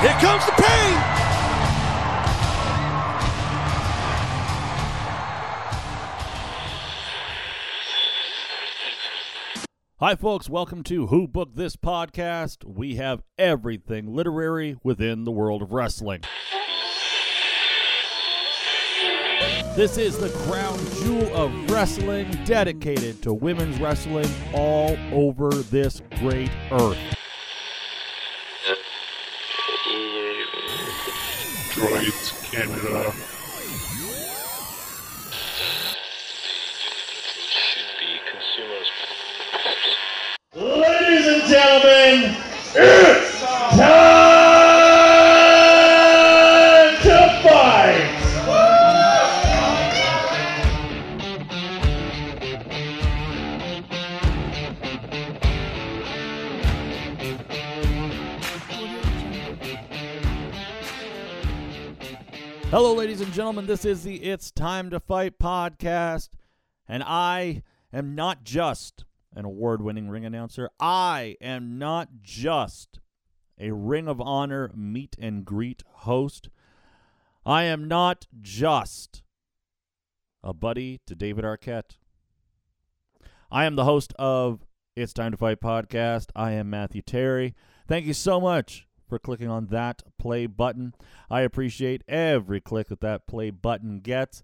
Here comes the pain. Hi, folks. Welcome to Who Booked This podcast. We have everything literary within the world of wrestling. This is the crown jewel of wrestling dedicated to women's wrestling all over this great earth. Droids Canada. Ladies and gentlemen, it's time Hello, ladies and gentlemen. This is the It's Time to Fight podcast, and I am not just an award winning ring announcer. I am not just a Ring of Honor meet and greet host. I am not just a buddy to David Arquette. I am the host of It's Time to Fight podcast. I am Matthew Terry. Thank you so much for clicking on that play button. I appreciate every click that that play button gets.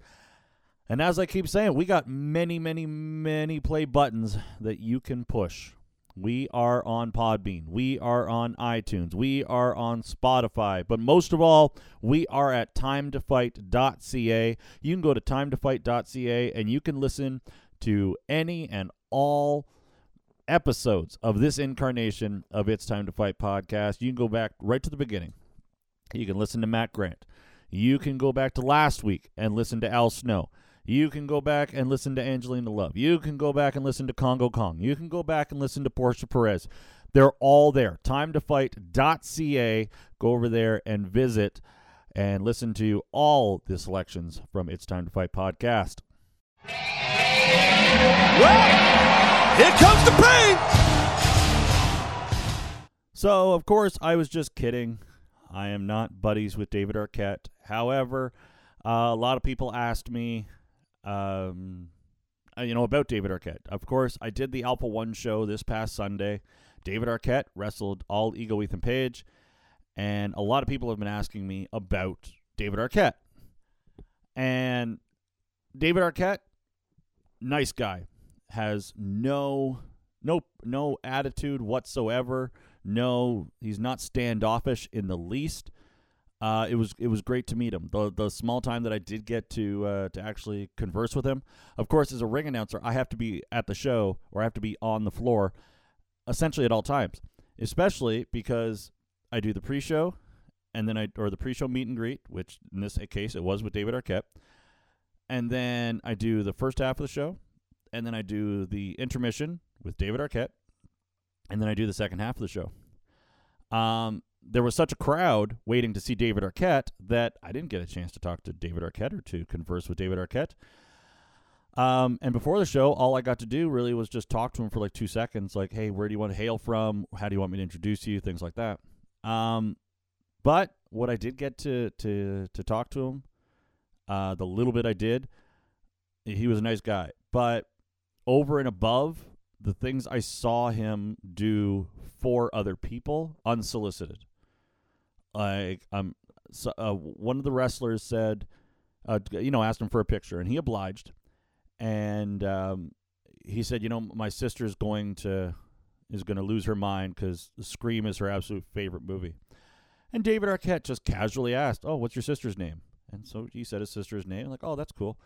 And as I keep saying, we got many, many, many play buttons that you can push. We are on Podbean. We are on iTunes. We are on Spotify. But most of all, we are at timetofight.ca. You can go to timetofight.ca and you can listen to any and all episodes of this incarnation of It's Time to Fight podcast. You can go back right to the beginning. You can listen to Matt Grant. You can go back to last week and listen to Al Snow. You can go back and listen to Angelina Love. You can go back and listen to Kongo Kong. You can go back and listen to Portia Perez. They're all there. Timetofight.ca. Go over there and visit and listen to all the selections from It's Time to Fight podcast. Well, here comes the pain. So, of course, I was just kidding. I am not buddies with David Arquette. However, uh, a lot of people asked me, um, uh, you know, about David Arquette. Of course, I did the Alpha One show this past Sunday. David Arquette wrestled all Ego Ethan Page, and a lot of people have been asking me about David Arquette. And David Arquette, nice guy, has no no no attitude whatsoever. No, he's not standoffish in the least. Uh, it was it was great to meet him. The the small time that I did get to uh, to actually converse with him. Of course, as a ring announcer, I have to be at the show or I have to be on the floor, essentially at all times. Especially because I do the pre-show, and then I or the pre-show meet and greet, which in this case it was with David Arquette, and then I do the first half of the show, and then I do the intermission with David Arquette, and then I do the second half of the show. Um, there was such a crowd waiting to see David Arquette that I didn't get a chance to talk to David Arquette or to converse with David Arquette. Um, and before the show, all I got to do really was just talk to him for like two seconds, like, "Hey, where do you want to hail from? How do you want me to introduce you? Things like that." Um, but what I did get to to to talk to him, uh, the little bit I did, he was a nice guy. But over and above the things I saw him do for other people, unsolicited. Like um, so, uh, one of the wrestlers said, uh, you know, asked him for a picture, and he obliged. And um, he said, you know, my sister's going to is going to lose her mind because Scream is her absolute favorite movie. And David Arquette just casually asked, "Oh, what's your sister's name?" And so he said his sister's name. Like, oh, that's cool.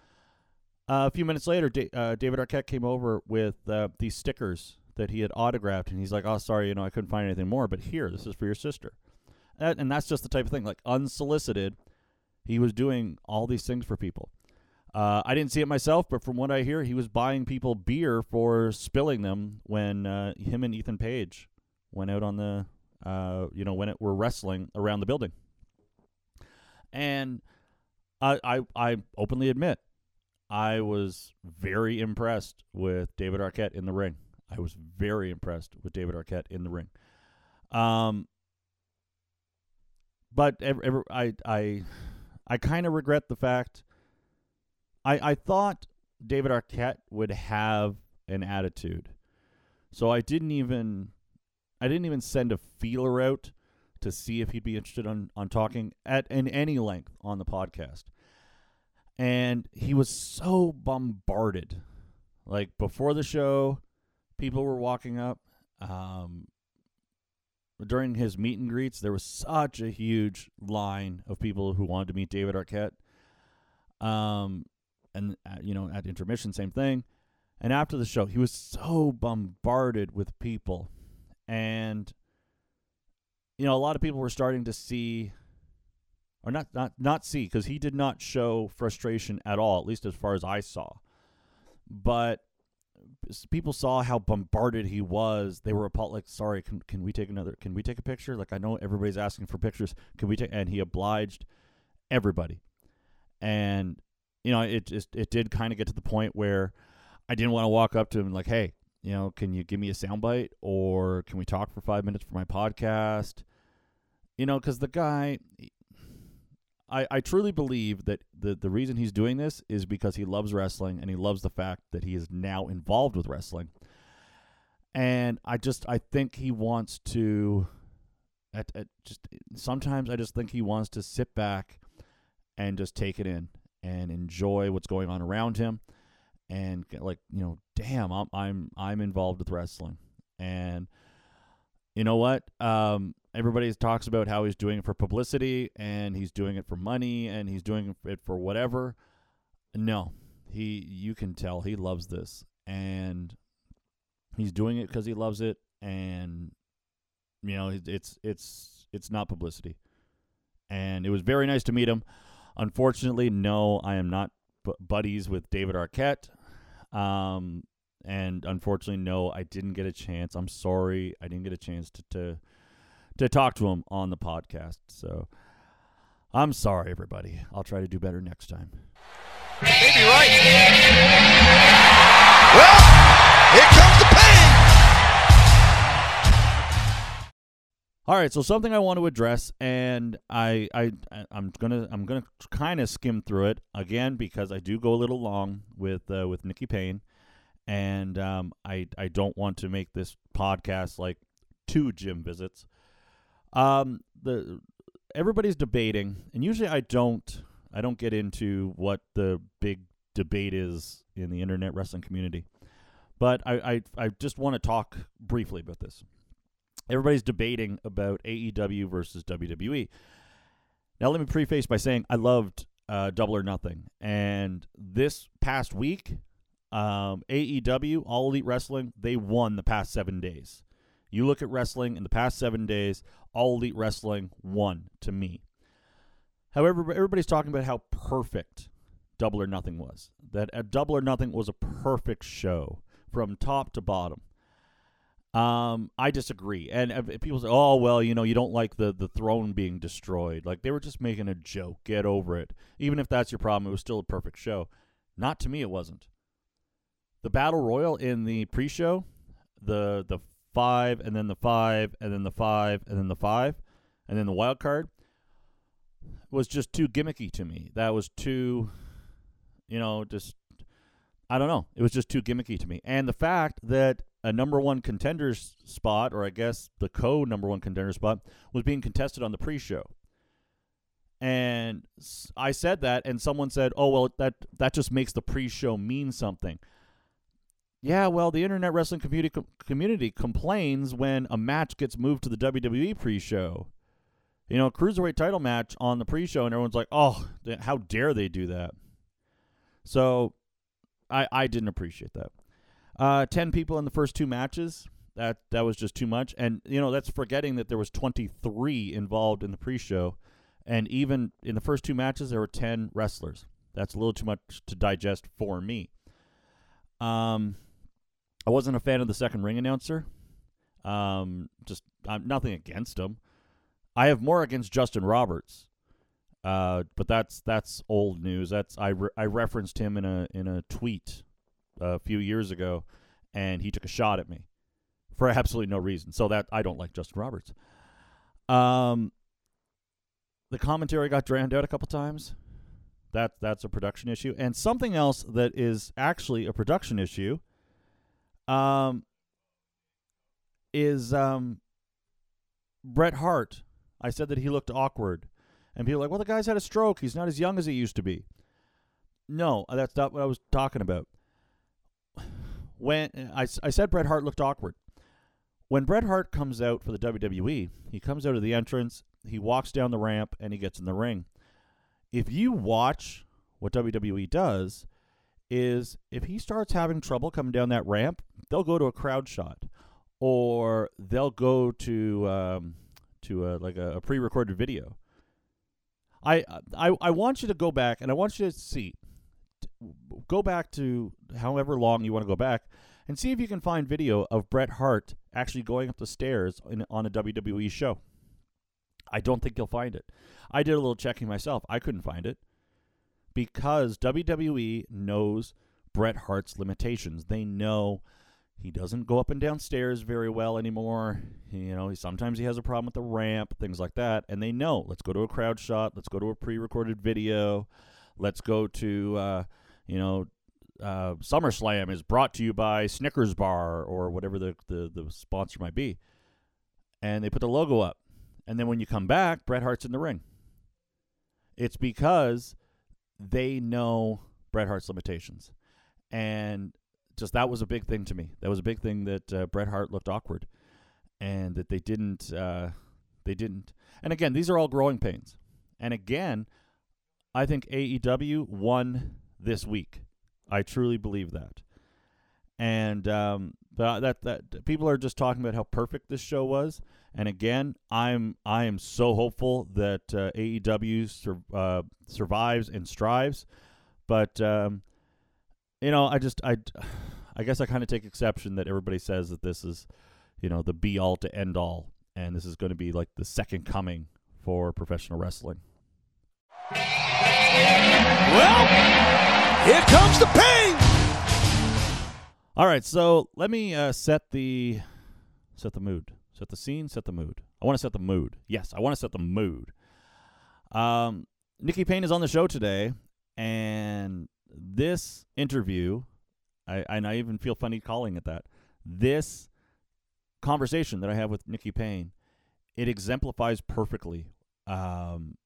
Uh, a few minutes later, da- uh, David Arquette came over with uh, these stickers that he had autographed, and he's like, "Oh, sorry, you know, I couldn't find anything more, but here, this is for your sister." And, that's just the type of thing, like unsolicited. He was doing all these things for people. Uh, I didn't see it myself, but from what I hear, he was buying people beer for spilling them when uh, him and Ethan Page went out on the, you know, when it were wrestling around the building. And I, I, I openly admit, I was very impressed with David Arquette in the ring. I was very impressed with David Arquette in the ring. Um, but ev ev I I I kind of regret the fact. I I thought David Arquette would have an attitude, so I didn't even I didn't even send a feeler out to see if he'd be interested on on talking at in any length on the podcast. And he was so bombarded. Like before the show, people were walking up. Um, during his meet and greets, there was such a huge line of people who wanted to meet David Arquette. Um, and uh, you know, at intermission, same thing. And after the show, he was so bombarded with people, and you know, a lot of people were starting to see, or not not not see, because he did not show frustration at all, at least as far as I saw. But people saw how bombarded he was. They were like, sorry, can can we take another? Can we take a picture? Like, I know everybody's asking for pictures. Can we take? And he obliged everybody. And you know, it just it did kind of get to the point where I didn't want to walk up to him like, hey, you know, can you give me a soundbite or can we talk for five minutes for my podcast? You know, because the guy, I, I truly believe that the, the reason he's doing this is because he loves wrestling and he loves the fact that he is now involved with wrestling. And I just, I think he wants to, at, at just sometimes I just think he wants to sit back and just take it in and enjoy what's going on around him and like you know damn I'm I'm I'm involved with wrestling and you know what um everybody talks about how he's doing it for publicity and he's doing it for money and he's doing it for whatever. No he you can tell he loves this and he's doing it because he loves it and you know it's it's it's not publicity. And it was very nice to meet him. Unfortunately no i am not buddies with david arquette. Um, and unfortunately, no, I didn't get a chance. I'm sorry, I didn't get a chance to to, to talk to him on the podcast. So I'm sorry, everybody. I'll try to do better next time. Maybe right. Well, here comes the pain. All right, so something I want to address, and I, I, I'm gonna, I'm gonna kind of skim through it again because I do go a little long with, uh, with Nikki Payne, and um, I, I don't want to make this podcast like two gym visits. Um, the everybody's debating, and usually I don't, I don't get into what the big debate is in the internet wrestling community, but I, I, I just want to talk briefly about this everybody's debating about AEW versus WWE. Now, let me preface by saying I loved uh, Double or Nothing, and this past week, um, AEW All Elite Wrestling they won the past seven days. You look at wrestling in the past seven days, All Elite Wrestling won to me. However, everybody's talking about how perfect Double or Nothing was. That a Double or Nothing was a perfect show from top to bottom. Um, I disagree. And uh, people say, "Oh, well, you know, you don't like the the throne being destroyed." Like they were just making a joke. Get over it. Even if that's your problem, it was still a perfect show. Not to me, it wasn't. The battle royal in the pre-show, the the five, and then the five, and then the five, and then the five, and then the wild card was just too gimmicky to me. That was too, you know, just I don't know. It was just too gimmicky to me. And the fact that a number one contenders spot, or I guess the co number one contender spot, was being contested on the pre show. And I said that, and someone said, "Oh well, that that just makes the pre-show mean something." Yeah, well, the internet wrestling community community complains when a match gets moved to the WWE pre-show. You know, cruiserweight title match on the pre-show, and everyone's like, "Oh, how dare they do that?" So, I I didn't appreciate that. Uh, Ten people in the first two matches. That that was just too much, and you know that's forgetting that there was 23 involved in the pre-show, and even in the first two matches there were 10 wrestlers. That's a little too much to digest for me. Um, I wasn't a fan of the second ring announcer. Um, just I'm nothing against him. I have more against Justin Roberts. Uh, but that's that's old news. That's I re- I referenced him in a in a tweet a few years ago, and he took a shot at me for absolutely no reason. So that I don't like Justin Roberts. Um, the commentary got drowned out a couple times. That that's a production issue. And something else that is actually a production issue um is um Bret Hart. I said that he looked awkward. And people are like, "Well, the guy's had a stroke. He's not as young as he used to be." No, that's not what I was talking about. When I, I said Bret Hart looked awkward. When Bret Hart comes out for the WWE, he comes out of the entrance, he walks down the ramp, and he gets in the ring. If you watch what WWE does, is if he starts having trouble coming down that ramp, they'll go to a crowd shot, or they'll go to um, to a, like a, a pre-recorded video. I, I I want you to go back and I want you to see go back to however long you want to go back and see if you can find video of Bret Hart actually going up the stairs in, on a WWE show. I don't think you'll find it. I did a little checking myself. I couldn't find it because WWE knows Bret Hart's limitations. They know he doesn't go up and down stairs very well anymore. You know, sometimes he has a problem with the ramp, things like that. And they know, let's go to a crowd shot, let's go to a pre-recorded video, let's go to, uh, you know, uh, SummerSlam is brought to you by Snickers Bar or whatever the, the, the sponsor might be. And they put the logo up. And then when you come back, Bret Hart's in the ring. It's because they know Bret Hart's limitations. And just that was a big thing to me. That was a big thing that uh, Bret Hart looked awkward, and that they didn't. Uh, they didn't. And again, these are all growing pains. And again, I think AEW won this week. I truly believe that. And um, that, that that people are just talking about how perfect this show was. And again, I'm I am so hopeful that uh, AEW sur- uh, survives and strives. But um, you know, I just I I guess I kind of take exception that everybody says that this is, you know, the be all to end all, and this is going to be like the second coming for professional wrestling. Well, here comes the pain. All right, so let me uh, set the set the mood, set the scene, set the mood. I want to set the mood. Yes, I want to set the mood. Um, Nikki Payne is on the show today, and this interview, I and I even feel funny calling it that. This conversation that I have with Nikki Payne, it exemplifies perfectly um,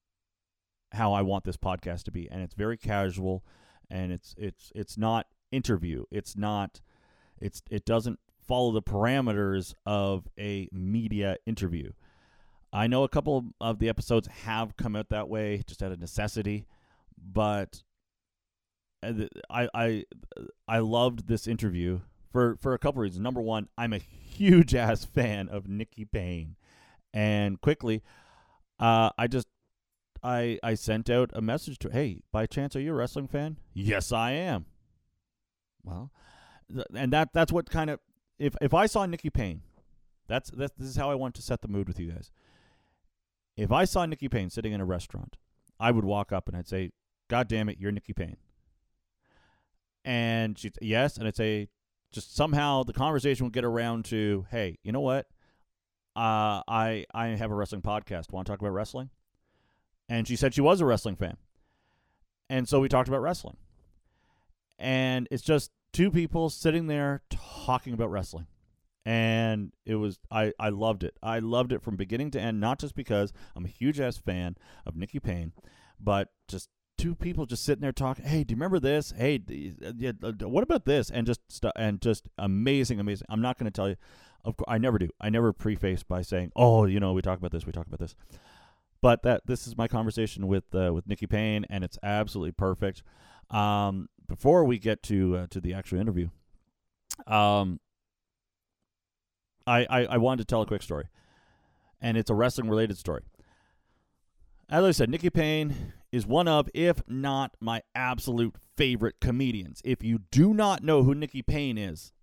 how I want this podcast to be, and it's very casual, and it's it's it's not interview. It's not. It's it doesn't follow the parameters of a media interview. I know a couple of the episodes have come out that way, just out of necessity, but uh, I I I loved this interview for for a couple reasons. Number one, I'm a huge ass fan of Nikki Payne, and quickly, uh, I just I I sent out a message to hey, by chance, are you a wrestling fan? Yes, I am. Well, th- and that that's what kind of if if I saw Nikki Payne, that's that's this is how I want to set the mood with you guys. If I saw Nikki Payne sitting in a restaurant, I would walk up and I'd say, "God damn it, you're Nikki Payne." And she'd yes, and I'd say, just somehow the conversation would get around to, "Hey, you know what? Uh, I I have a wrestling podcast. Want to talk about wrestling?" And she said she was a wrestling fan, and so we talked about wrestling. And it's just two people sitting there talking about wrestling and it was I, I loved it. I loved it from beginning to end, not just because I'm a huge ass fan of Nikki Payne, but just two people just sitting there talking. Hey, do you remember this? Hey, uh, what about this? And just stu- and just amazing, amazing. I'm not going to tell you. Of course, I never do. I never preface by saying, "Oh, you know, we talk about this, we talk about this." But that this is my conversation with uh, with Nikki Payne, and it's absolutely perfect. Um, before we get to uh, to the actual interview, um, I, I, I wanted to tell a quick story, and it's a wrestling related story. As I said, Nikki Payne is one of, if not my absolute favorite comedians. If you do not know who Nikki Payne is,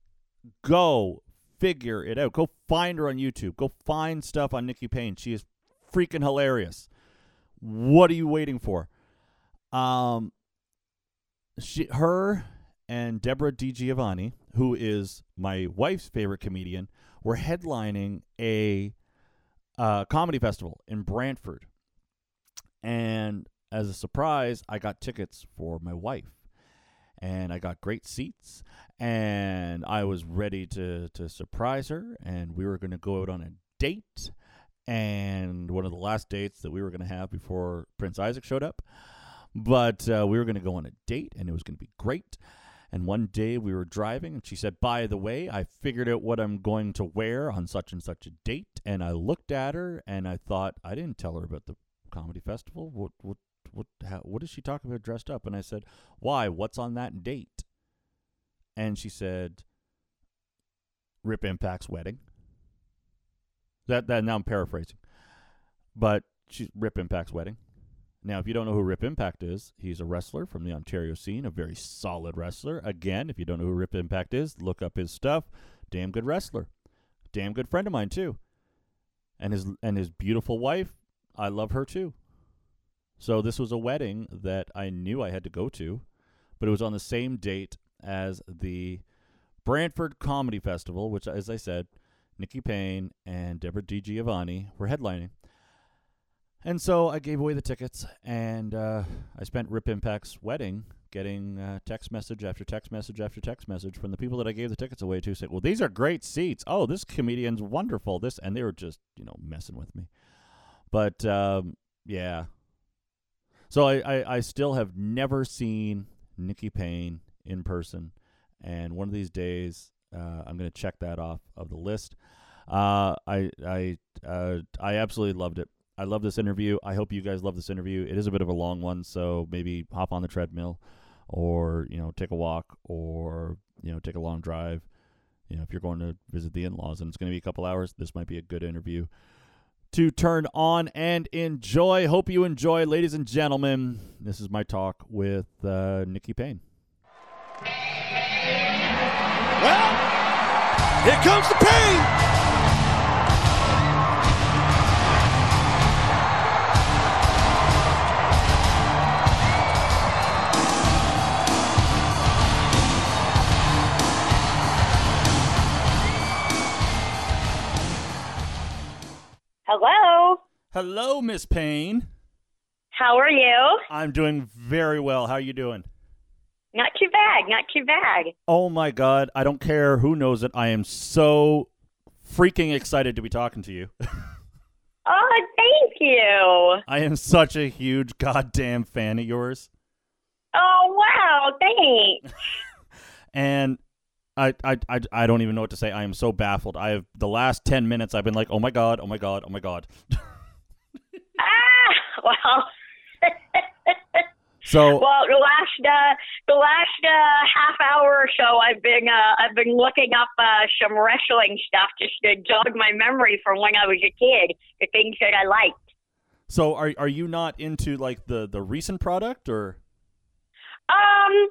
go figure it out. Go find her on YouTube. Go find stuff on Nikki Payne. She is freaking hilarious. What are you waiting for? Um, she, her, and Debra DiGiovanni, who is my wife's favorite comedian, were headlining a uh, comedy festival in Brantford, And as a surprise, I got tickets for my wife. And I got great seats. And I was ready to, to surprise her. And we were going to go out on a date. And one of the last dates that we were going to have before Prince Isaac showed up. But uh, we were going to go on a date, and it was going to be great. And one day we were driving, and she said, By the way, I figured out what I'm going to wear on such and such a date. And I looked at her and I thought, I didn't tell her about the comedy festival. What, what, what, how, what is she talking about dressed up? And I said, Why? What's on that date? And she said, Rip Impact's wedding. That, that now I'm paraphrasing. But she's Rip Impact's wedding. Now, if you don't know who Rip Impact is, he's a wrestler from the Ontario scene, a very solid wrestler. Again, if you don't know who Rip Impact is, look up his stuff. Damn good wrestler. Damn good friend of mine too. And his and his beautiful wife, I love her too. So this was a wedding that I knew I had to go to, but it was on the same date as the Brantford Comedy Festival, which as I said, Nikki Payne and Debra DiGiovanni were headlining. And so I gave away the tickets, and uh, I spent Rip Impact's wedding getting uh, text message after text message after text message from the people that I gave the tickets away to. Say, "Well, these are great seats. Oh, this comedian's wonderful. This," and they were just you know messing with me. But um, yeah, so I, I I still have never seen Nikki Payne in person, and one of these days uh, I'm going to check that off of the list. Uh, I I uh, I absolutely loved it. I love this interview. I hope you guys love this interview. It is a bit of a long one, so maybe hop on the treadmill or, you know, take a walk or, you know, take a long drive. You know, if you're going to visit the in-laws and it's going to be a couple hours, this might be a good interview to turn on and enjoy. Hope you enjoy, ladies and gentlemen. This is my talk with uh, Nikki Payne. Well, here comes the pain. Hello. Hello, Miss Payne. How are you? I'm doing very well. How are you doing? Not too bad. Not too bad. Oh my god, I don't care who knows it. I am so freaking excited to be talking to you. Oh, thank you. I am such a huge goddamn fan of yours. Oh, wow. Thanks. And I, I, I, I don't even know what to say. I am so baffled. I have the last 10 minutes I've been like, "Oh my god, oh my god, oh my god." ah, well. So well, the last uh, the last uh, half hour or so, I've been uh, I've been looking up uh, some wrestling stuff just to jog my memory from when I was a kid, the things that I liked. so are are you not into like the the recent product or Um,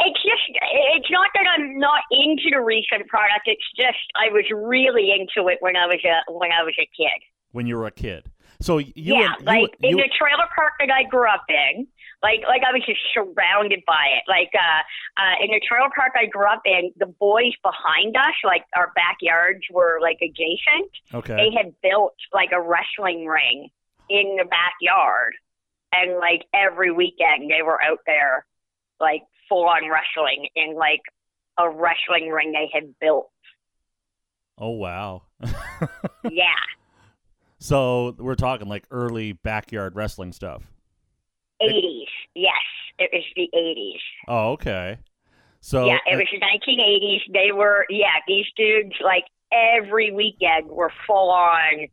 it's just it's not that I'm not into the recent product. It's just I was really into it when I was a when I was a kid. when you were a kid? So you yeah, you, like in you, the trailer park that I grew up in, like like I was just surrounded by it. Like uh, uh, in the trailer park I grew up in, the boys behind us, like our backyards were like adjacent. okay. They had built like a wrestling ring in the backyard, and like every weekend they were out there, like full on wrestling in like a wrestling ring they had built. Oh wow. Yeah. so we're talking like early backyard wrestling stuff. 80s. Yes, it was the 80s. Oh, okay. So yeah, it uh, was the 1980s. They were, yeah, these dudes, like, every weekend were full on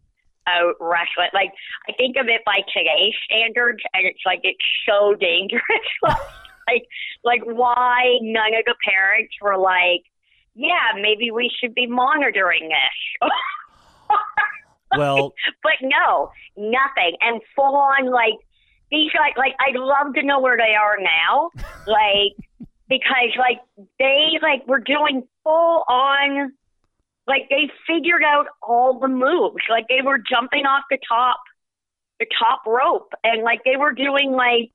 out wrestling. Like, I think of it by today's standards, and it's like, it's so dangerous. like, like, why none of the parents were like, yeah, maybe we should be monitoring this. well, but no, nothing. And full on like these like like I'd love to know where they are now. Like because like they like were doing full on like they figured out all the moves. Like they were jumping off the top the top rope and like they were doing like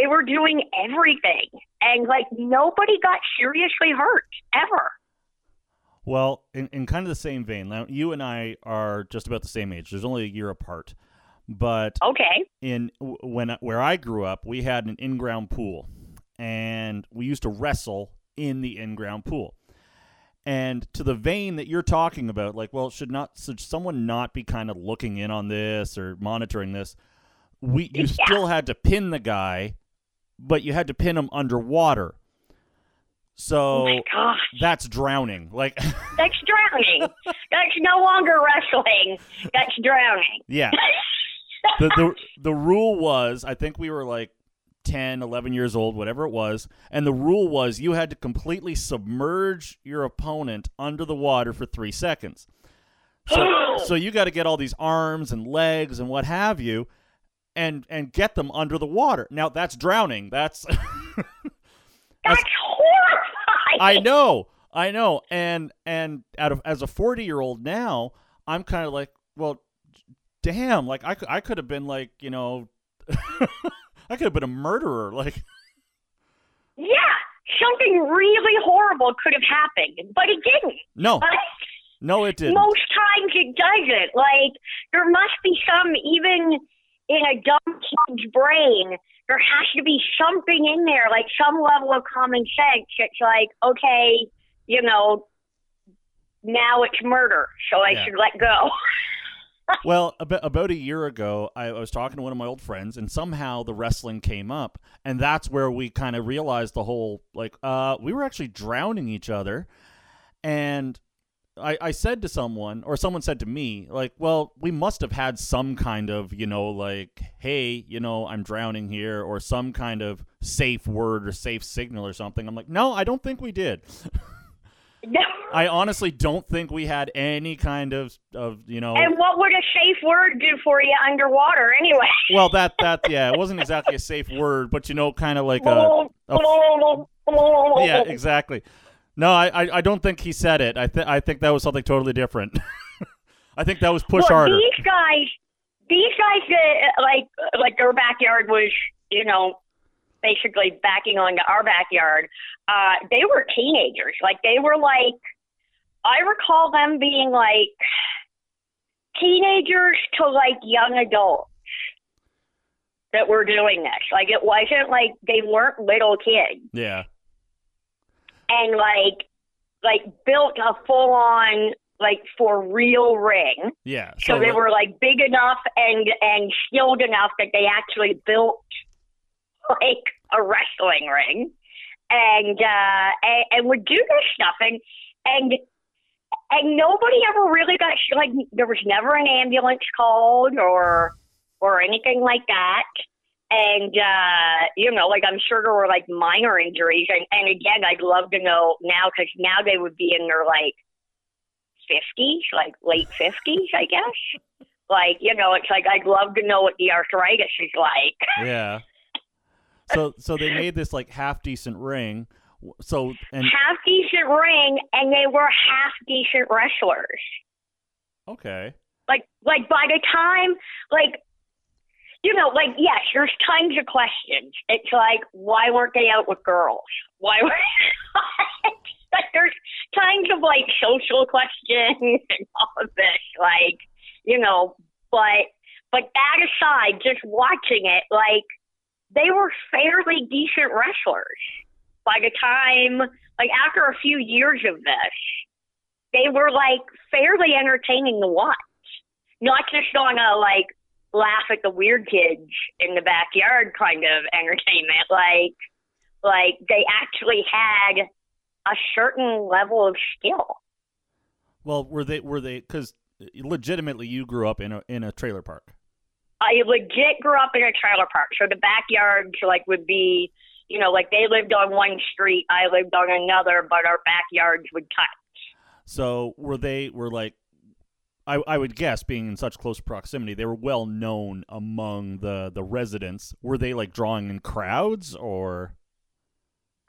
they were doing everything and like nobody got seriously hurt ever. Well, in, in kind of the same vein, now you and I are just about the same age. There's only a year apart. but Okay. in when where I grew up, we had an in-ground pool, and we used to wrestle in the in-ground pool. And to the vein that you're talking about, like, well, should not should someone not be kind of looking in on this or monitoring this? We you Yeah. still had to pin the guy, but you had to pin him underwater. Oh So gosh. that's drowning. Like, That's drowning. That's no longer wrestling. That's drowning. yeah. the, the the rule was I think we were like 10, 11 years old, whatever it was, and the rule was you had to completely submerge your opponent under the water for 3 seconds. So so you got to get all these arms and legs and what have you and and get them under the water. Now that's drowning. That's That's horrifying. I know, I know, and and out of as a forty year old now, I'm kind of like, well, damn, like I could I could have been like, you know, I could have been a murderer, like Yeah, something really horrible could have happened, but it didn't. no, no, it didn't. most times it doesn't. Like there must be some even in a dumb kid's brain. There has to be something in there, like some level of common sense. It's like, okay, you know, now it's murder, so I Yeah. should let go. Well, about, about a year ago, I, I was talking to one of my old friends, and somehow the wrestling came up, and that's where we kind of realized the whole like uh, we were actually drowning each other, and I, I said to someone, or someone said to me, like, well, we must have had some kind of, you know, like, hey, you know, I'm drowning here, or some kind of safe word or safe signal or something. I'm like, no, I don't think we did. No. I honestly don't think we had any kind of, of you know. And what would a safe word do for you underwater anyway? Well, that that yeah, it wasn't exactly a safe word, but you know, kind of like a, a yeah, exactly. No, I, I I don't think he said it. I think I think that was something totally different. I think that was push well, harder. These guys, these guys, uh, like like their backyard was, you know, basically backing onto our backyard. Uh, they were teenagers. Like they were like, I recall them being like teenagers to like young adults that were doing this. Like it wasn't like they weren't little kids Yeah, and like like built a full on like for real ring. yeah. So, they like- were like big enough and and skilled enough that they actually built like a wrestling ring, and uh, and, and would do this stuff and and and nobody ever really got like there was never an ambulance called or or anything like that. And uh, you know, like I'm sure there were like minor injuries, and and again, I'd love to know now because now they would be in their like fifties, like late fifties, I guess. Like you know, it's like I'd love to know what the arthritis is like. yeah. So so they made this like half decent ring. So and half decent ring, and they were half decent wrestlers. okay, Like like by the time like you know, like yes, there's tons of questions. It's like why weren't they out with girls? Why were like there's tons of like social questions and all of this, like, you know, but but that aside, just watching it, like they were fairly decent wrestlers. By the time like after a few years of this, they were like fairly entertaining to watch not just on a like laugh at the weird kids in the backyard kind of entertainment. Like, like they actually had a certain level of skill. well, were they were they because legitimately you grew up in a in a trailer park. I legit grew up in a trailer park, so the backyards like would be, you know, like they lived on one street, I lived on another, but our backyards would touch. So were they were like I, I would guess being in such close proximity, they were well known among the, the residents. Were they like drawing in crowds or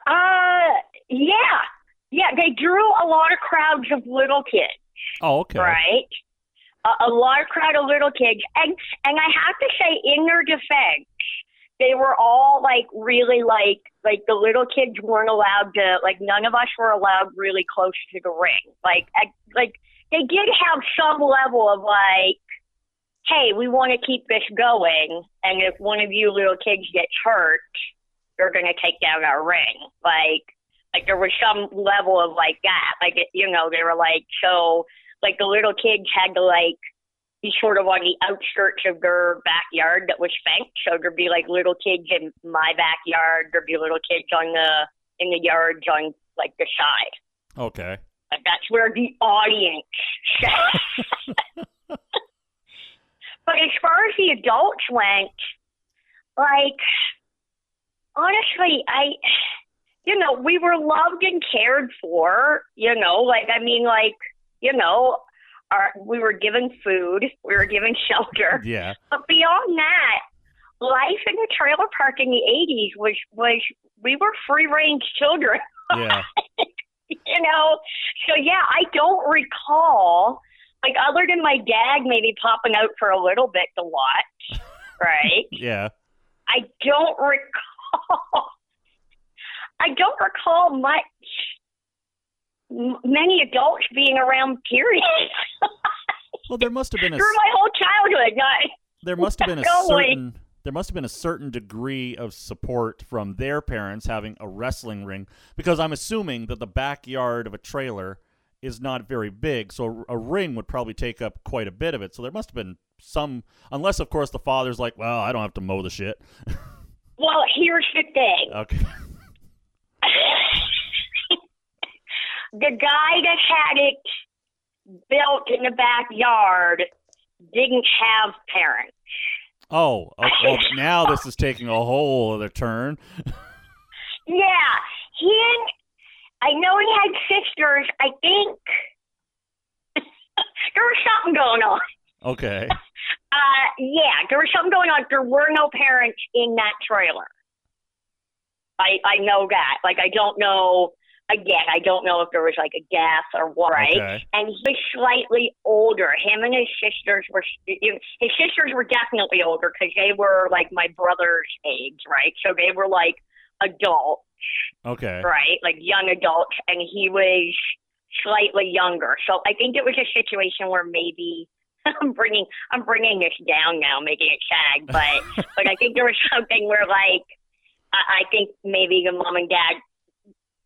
Uh, yeah, yeah, they drew a lot of crowds of little kids. Oh, okay. right? A, a large crowd of little kids, and and I have to say, in their defense, they were all like really like like the little kids weren't allowed to like none of us were allowed really close to the ring. Like I, like they did have some level of like hey, we want to keep this going, and if one of you little kids gets hurt, they're going to take down our ring. Like, like there was some level of like that. Like, you know, they were like, so, like the little kids had to like be sort of on the outskirts of their backyard that was fenced. So there'd be like little kids in my backyard. There'd be little kids on the in the yards on like the side. Okay. That's where the audience. sat. but as far as the adults went, like honestly, I, you know, we were loved and cared for. You know, like I mean, like you know, our, we were given food, we were given shelter. Yeah. But beyond that, life in the trailer park in the '80s was was we were free range children. Yeah. you know, so yeah, I don't recall like other than my dad maybe popping out for a little bit to watch, right? Yeah. I don't recall. I don't recall much. Many adults being around. Period. Well, there must have been a Through my whole childhood. Not, there must have been a certain there must have been a certain degree of support from their parents having a wrestling ring because I'm assuming that the backyard of a trailer is not very big, so a ring would probably take up quite a bit of it. So there must have been some, unless of course the father's like, "Well, I don't have to mow the shit." well, here's the thing. okay. the guy that had it built in the backyard didn't have parents. Oh, oh, well, now this is taking a whole other turn. Yeah, he and I know he had sisters. I think there was something going on. Okay. Uh, yeah, there was something going on. There were no parents in that trailer. I I know that. Like I don't know. Again, I don't know if there was like a gas or what. Right? Okay. And he was slightly older. Him and his sisters were. His sisters were definitely older because they were like my brother's age, right? So they were like adults Okay. right? Like young adults, and he was slightly younger. So I think it was a situation where maybe I'm bringing I'm bringing this down now, making it sad, but but I think there was something where like I, I think maybe the mom and dad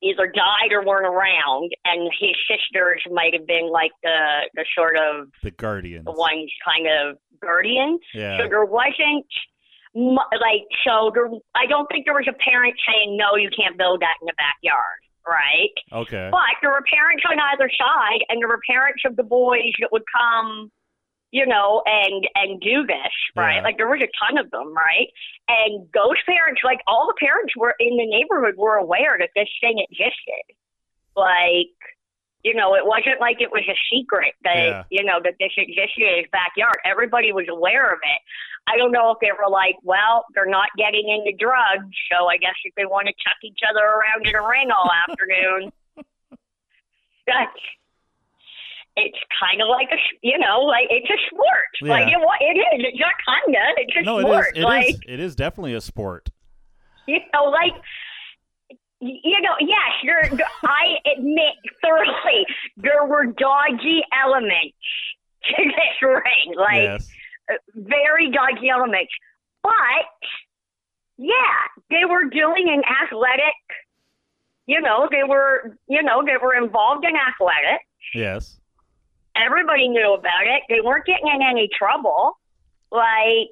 either died or weren't around, and his sisters might have been like the the sort of The Guardians. the ones kind of guardians. Yeah. So there wasn't like so there. I don't think there was a parent saying no, you can't build that in the backyard, right? Okay. But there were parents on either side, and there were parents of the boys that would come, you know, and and do this, right? Yeah. Like there was a ton of them, right? And those parents, like all the parents were in the neighborhood, were aware that this thing existed. Like, you know, it wasn't like it was a secret that Yeah. you know that this existed in his backyard. Everybody was aware of it. I don't know if they were like, well, they're not getting into drugs, so I guess if they want to chuck each other around in a ring all afternoon, that's it's kind of like a you know like it's a sport. Like Yeah. it, it is. It's not kinda. It's a no, sport. is. It is. like It is definitely a sport. you know, like you know, yes, there- I admit thoroughly there were dodgy elements to this ring. Like yes. uh, very dodgy elements. But yeah, they were doing an athletic. You know, they were. You know, they were involved in athletics. Yes. Everybody knew about it. They weren't getting in any trouble. Like,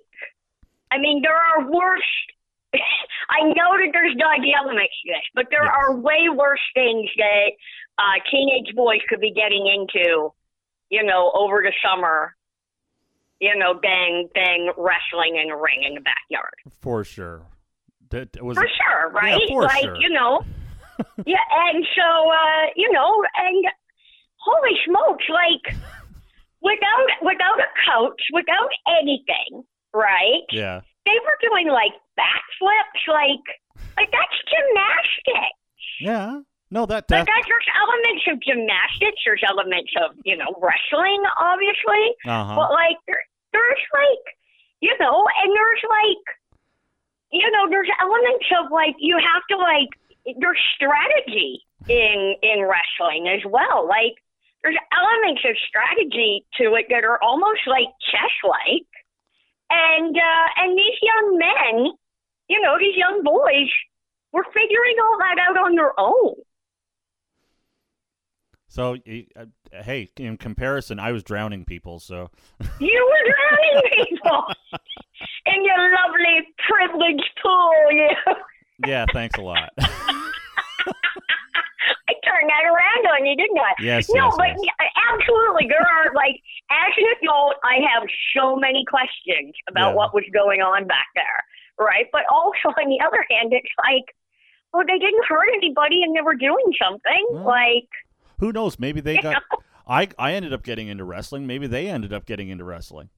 I mean, there are worse. I know that there's dodgy elements to this, but there Yes. are way worse things that uh, teenage boys could be getting into, you know, over the summer. You know, bang, bang, wrestling in a ring in the backyard. For sure. That was For sure, right? for like, sure. you know. yeah, and so uh, you know, and holy smokes, like without without a coach, without anything, right? Yeah. They were doing like backflips, like like that's gymnastics. Yeah. No, that Like def- that, there's elements of gymnastics. There's elements of you know wrestling, obviously, uh-huh. but like there, there's like you know, and there's like you know, there's elements of like you have to like there's strategy in in wrestling as well. Like there's elements of strategy to it that are almost like chess like. and uh, and these young men, you know, these young boys, were figuring all that out on their own. So, uh, hey, in comparison, I was drowning people. So, You were drowning people in your lovely privileged pool. You. yeah, thanks a lot. Turned that around on you, didn't I? Yes, No, yes, but yes. absolutely, there are like as an adult, I have so many questions about Yeah. what was going on back there, right? But also on the other hand, it's like, well, they didn't hurt anybody and they were doing something. Well, like, Who knows? Maybe they got. know? I I ended up getting into wrestling. Maybe they ended up getting into wrestling.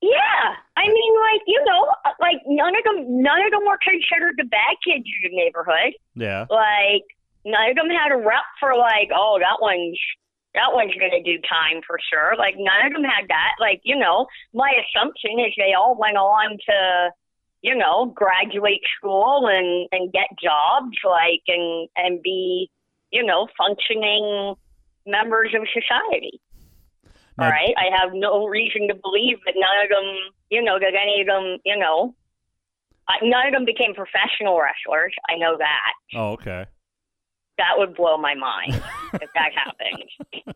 Yeah, I mean, like you know, uh, like none of them, none of them were considered the bad kids in the neighborhood. Yeah. Like none of them had a rep for like, oh, that one's that one's gonna do time for sure. Like none of them had that. Like you know, my assumption is they all went on to, you know, graduate school and and get jobs, like and and be, you know, functioning members of society. Now, All right. I have no reason to believe that none of them, you know, that any of them, you know, none of them became professional wrestlers. I know that. Oh, okay. That would blow my mind if that happened.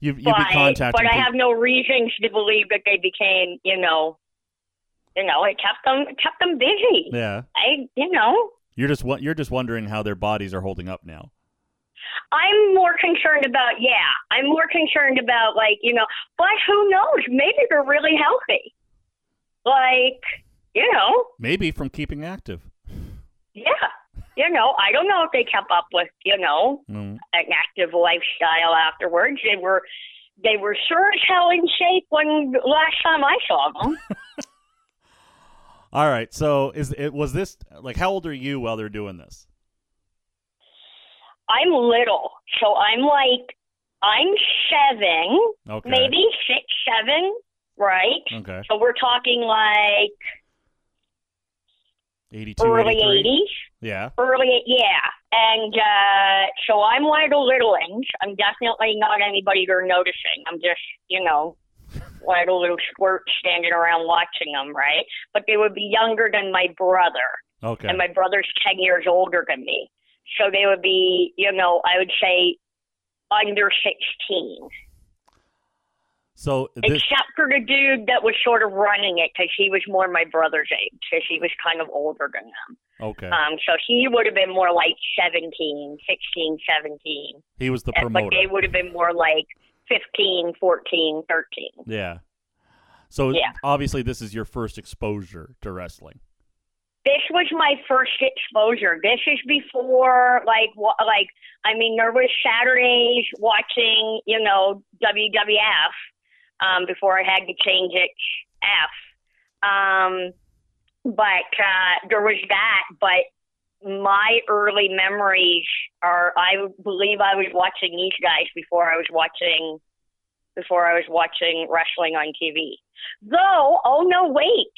You you'd but, be contacting. but I have no reasons to believe that they became, you know, you know, it kept them it kept them busy. Yeah. I, you know, You're just you're just wondering how their bodies are holding up now. I'm more concerned about, yeah, I'm more concerned about, like, you know, but who knows? Maybe they're really healthy. Like, you know, Maybe from keeping active. yeah. You know, I don't know if they kept up with, you know, Mm. an active lifestyle afterwards. They were, they were sure as hell in shape when last time I saw them. All right. So is it was this like how old are you while they're doing this? I'm little, so I'm like, I'm seven, Okay. maybe six, seven, right? Okay. So we're talking like 82 early 83? 80s. Yeah. Early, yeah. And uh, so I'm one of the littlings. I'm definitely not anybody they're noticing. I'm just, you know, one of the little squirts standing around watching them, right? But they would be younger than my brother. Okay. And my brother's 10 years older than me. So they would be, you know, I would say under 16. So this Except for the dude that was sort of running it because he was more my brother's age because he was kind of older than them. okay. Um, so he would have been more like 17, 16, 17. he was the promoter. But they would have been more like 15, 14, 13. yeah. So Yeah. obviously this is your first exposure to wrestling. This was my first exposure. This is before, like, like I mean, there was Saturdays watching, you know, WWF um, before I had to change it F. Um, but uh, there was that. But my early memories are, I believe, I was watching these guys before I was watching, before I was watching wrestling on TV. Though, oh no, wait.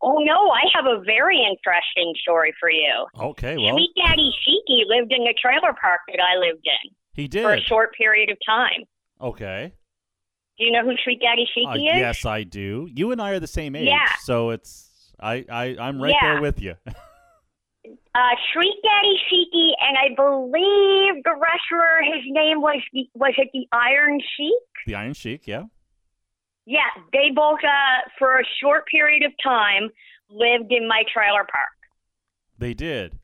Oh no, I have a very interesting story for you. Okay, well, Sweet Daddy Siki lived in the trailer park that I lived in he did for a short period of time. Okay. Do you know who Sweet Daddy Uh, is? yes, I do. You and I are the same age, Yeah. so it's I I I'm right Yeah. there with you. Uh, Sweet Daddy Siki, and I believe the wrestler, his name was the, was it the Iron Sheik? the Iron Sheik, yeah. Yeah, they both, uh, for a short period of time, lived in my trailer park. They did.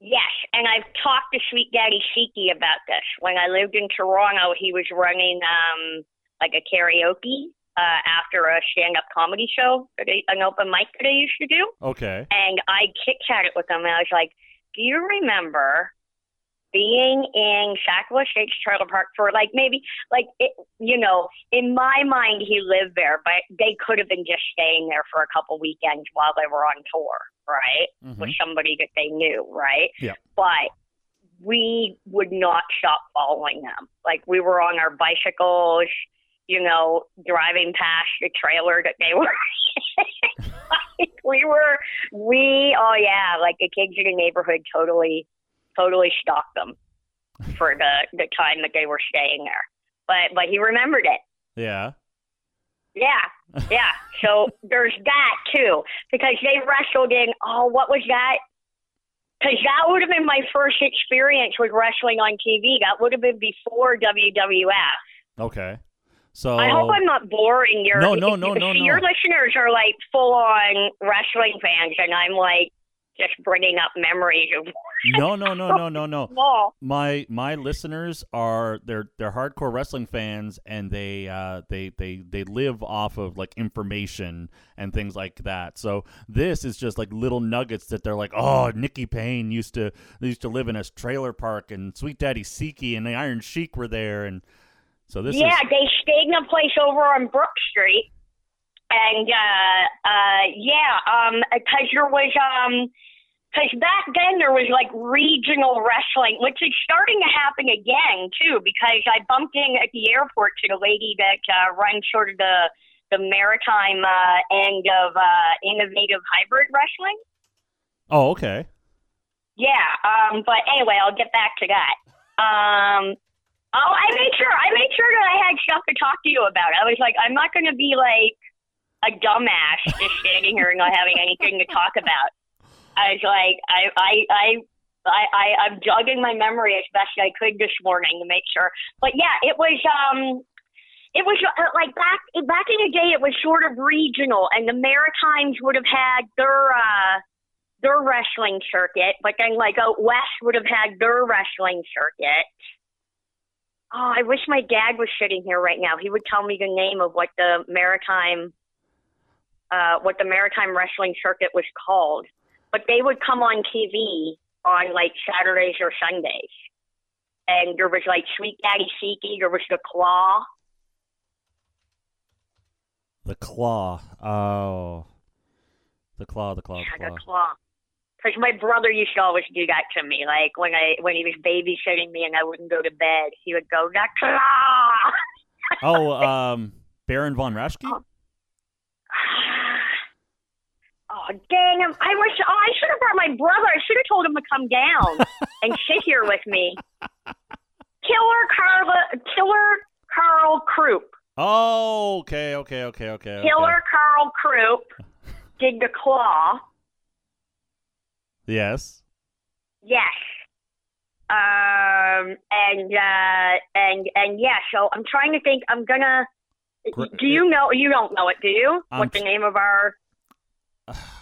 Yes, and I've talked to Sweet Daddy Siki about this. When I lived in Toronto, he was running um like a karaoke uh, after a stand-up comedy show, an open mic that I used to do, Okay. and I chit-chatted with him, and I was like, "Do you remember being in Sackville Estates Trailer Park for like maybe like it, you know, in my mind he lived there, but they could have been just staying there for a couple weekends while they were on tour, right? Mhm. With somebody that they knew, right? Yeah. But we would not stop following them. Like we were on our bicycles, you know, driving past the trailer that they were like we were we oh yeah, like the kids in the neighborhood totally totally stalked them for the the time that they were staying there. But but he remembered it. Yeah. Yeah, yeah. So there's that too because they wrestled in. Oh, what was that? Because that would have been my first experience with wrestling on TV. That would have been before WWF. Okay. So I hope I'm not boring your. No, no, no, no. Your listeners are like full on wrestling fans, and I'm like just bringing up memories of no, no, no, no, no, no. My my listeners are they're they're hardcore wrestling fans, and they uh they they they live off of like information and things like that. So this is just like little nuggets that they're like, oh, Nikki Payne used to they used to live in a trailer park, and Sweet Daddy Siki and the Iron Sheik were there, and so this yeah, is they stayed in a place over on Brook Street, and uh, uh, yeah, um, because there was um, because back then there was like regional wrestling, which is starting to happen again too. Because I bumped in at the airport to the lady that uh, runs sort of the the maritime uh, end of uh, innovative hybrid wrestling. oh okay Yeah, um, but anyway, I'll get back to that. Um, oh, I made sure I made sure that I had stuff to talk to you about. I was like, I'm not going to be like a dumbass just standing here and not having anything to talk about. I was like, I, I, I. I, I, I'm jogging my memory as best I could this morning to make sure. But yeah, it was um, it was uh, like back back in the day. It was sort of regional, and the Maritimes would have had their uh, their wrestling circuit, but then like out west would have had their wrestling circuit. Oh, I wish my dad was sitting here right now. He would tell me the name of what the maritime, uh, what the maritime wrestling circuit was called. But they would come on TV on like Saturdays or Sundays, and there was like Sweet Daddy Siki, there was the Claw. the claw oh the claw the claw the Yeah, the Claw. Because my brother used to always do that to me. Like when I when he was babysitting me and I wouldn't go to bed, he would go oh um Baron von Raschke Oh dang him! I wish. Oh, I should have brought my brother. I should have told him to come down and sit here with me. Killer Carla, Killer Karl Krupp, oh okay okay okay okay okay. Killer Karl Krupp did the claw. Yes Yes. Um. And uh. And and yeah. So I'm trying to think. I'm gonna. Do you know? You don't know it, do you? I'm what the name of our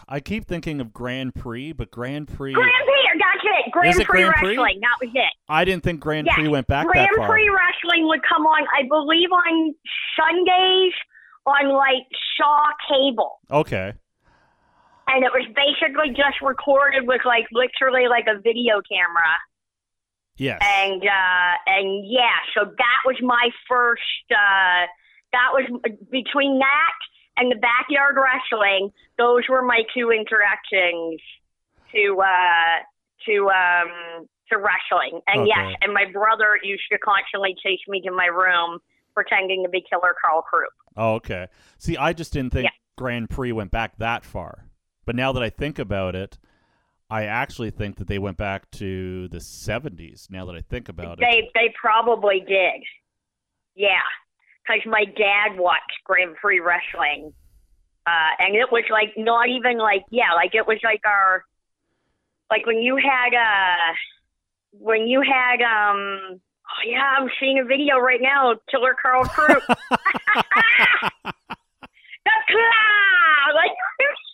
I keep thinking of Grand Prix, but Grand Prix. Grand Prix? That's it. Grand it Prix Grand Prix? wrestling. That was it. I didn't think Grand Yes, Prix went back Grand that far. Prix wrestling would come on, I believe, on Sundays on like Shaw Cable, Okay. And it was basically just recorded with like literally like a video camera. Yes. And uh, and yeah, so that was my first. Uh, that was between that and the backyard wrestling. Those were my two introductions to uh, to um, to wrestling. And yes, and my brother used to constantly chase me to my room pretending to be Killer Karl Krupp. oh, okay. See, I just didn't think Yeah. Grand Prix went back that far. But now that I think about it, I actually think that they went back to the 70s. Now that I think about it. They they probably did. Yeah, because my dad watched Grand Prix wrestling, uh, and it was like not even like yeah, like it was like our like when you had uh when you had um oh yeah, I'm seeing a video right now, Killer Karl Krupp. the claw, like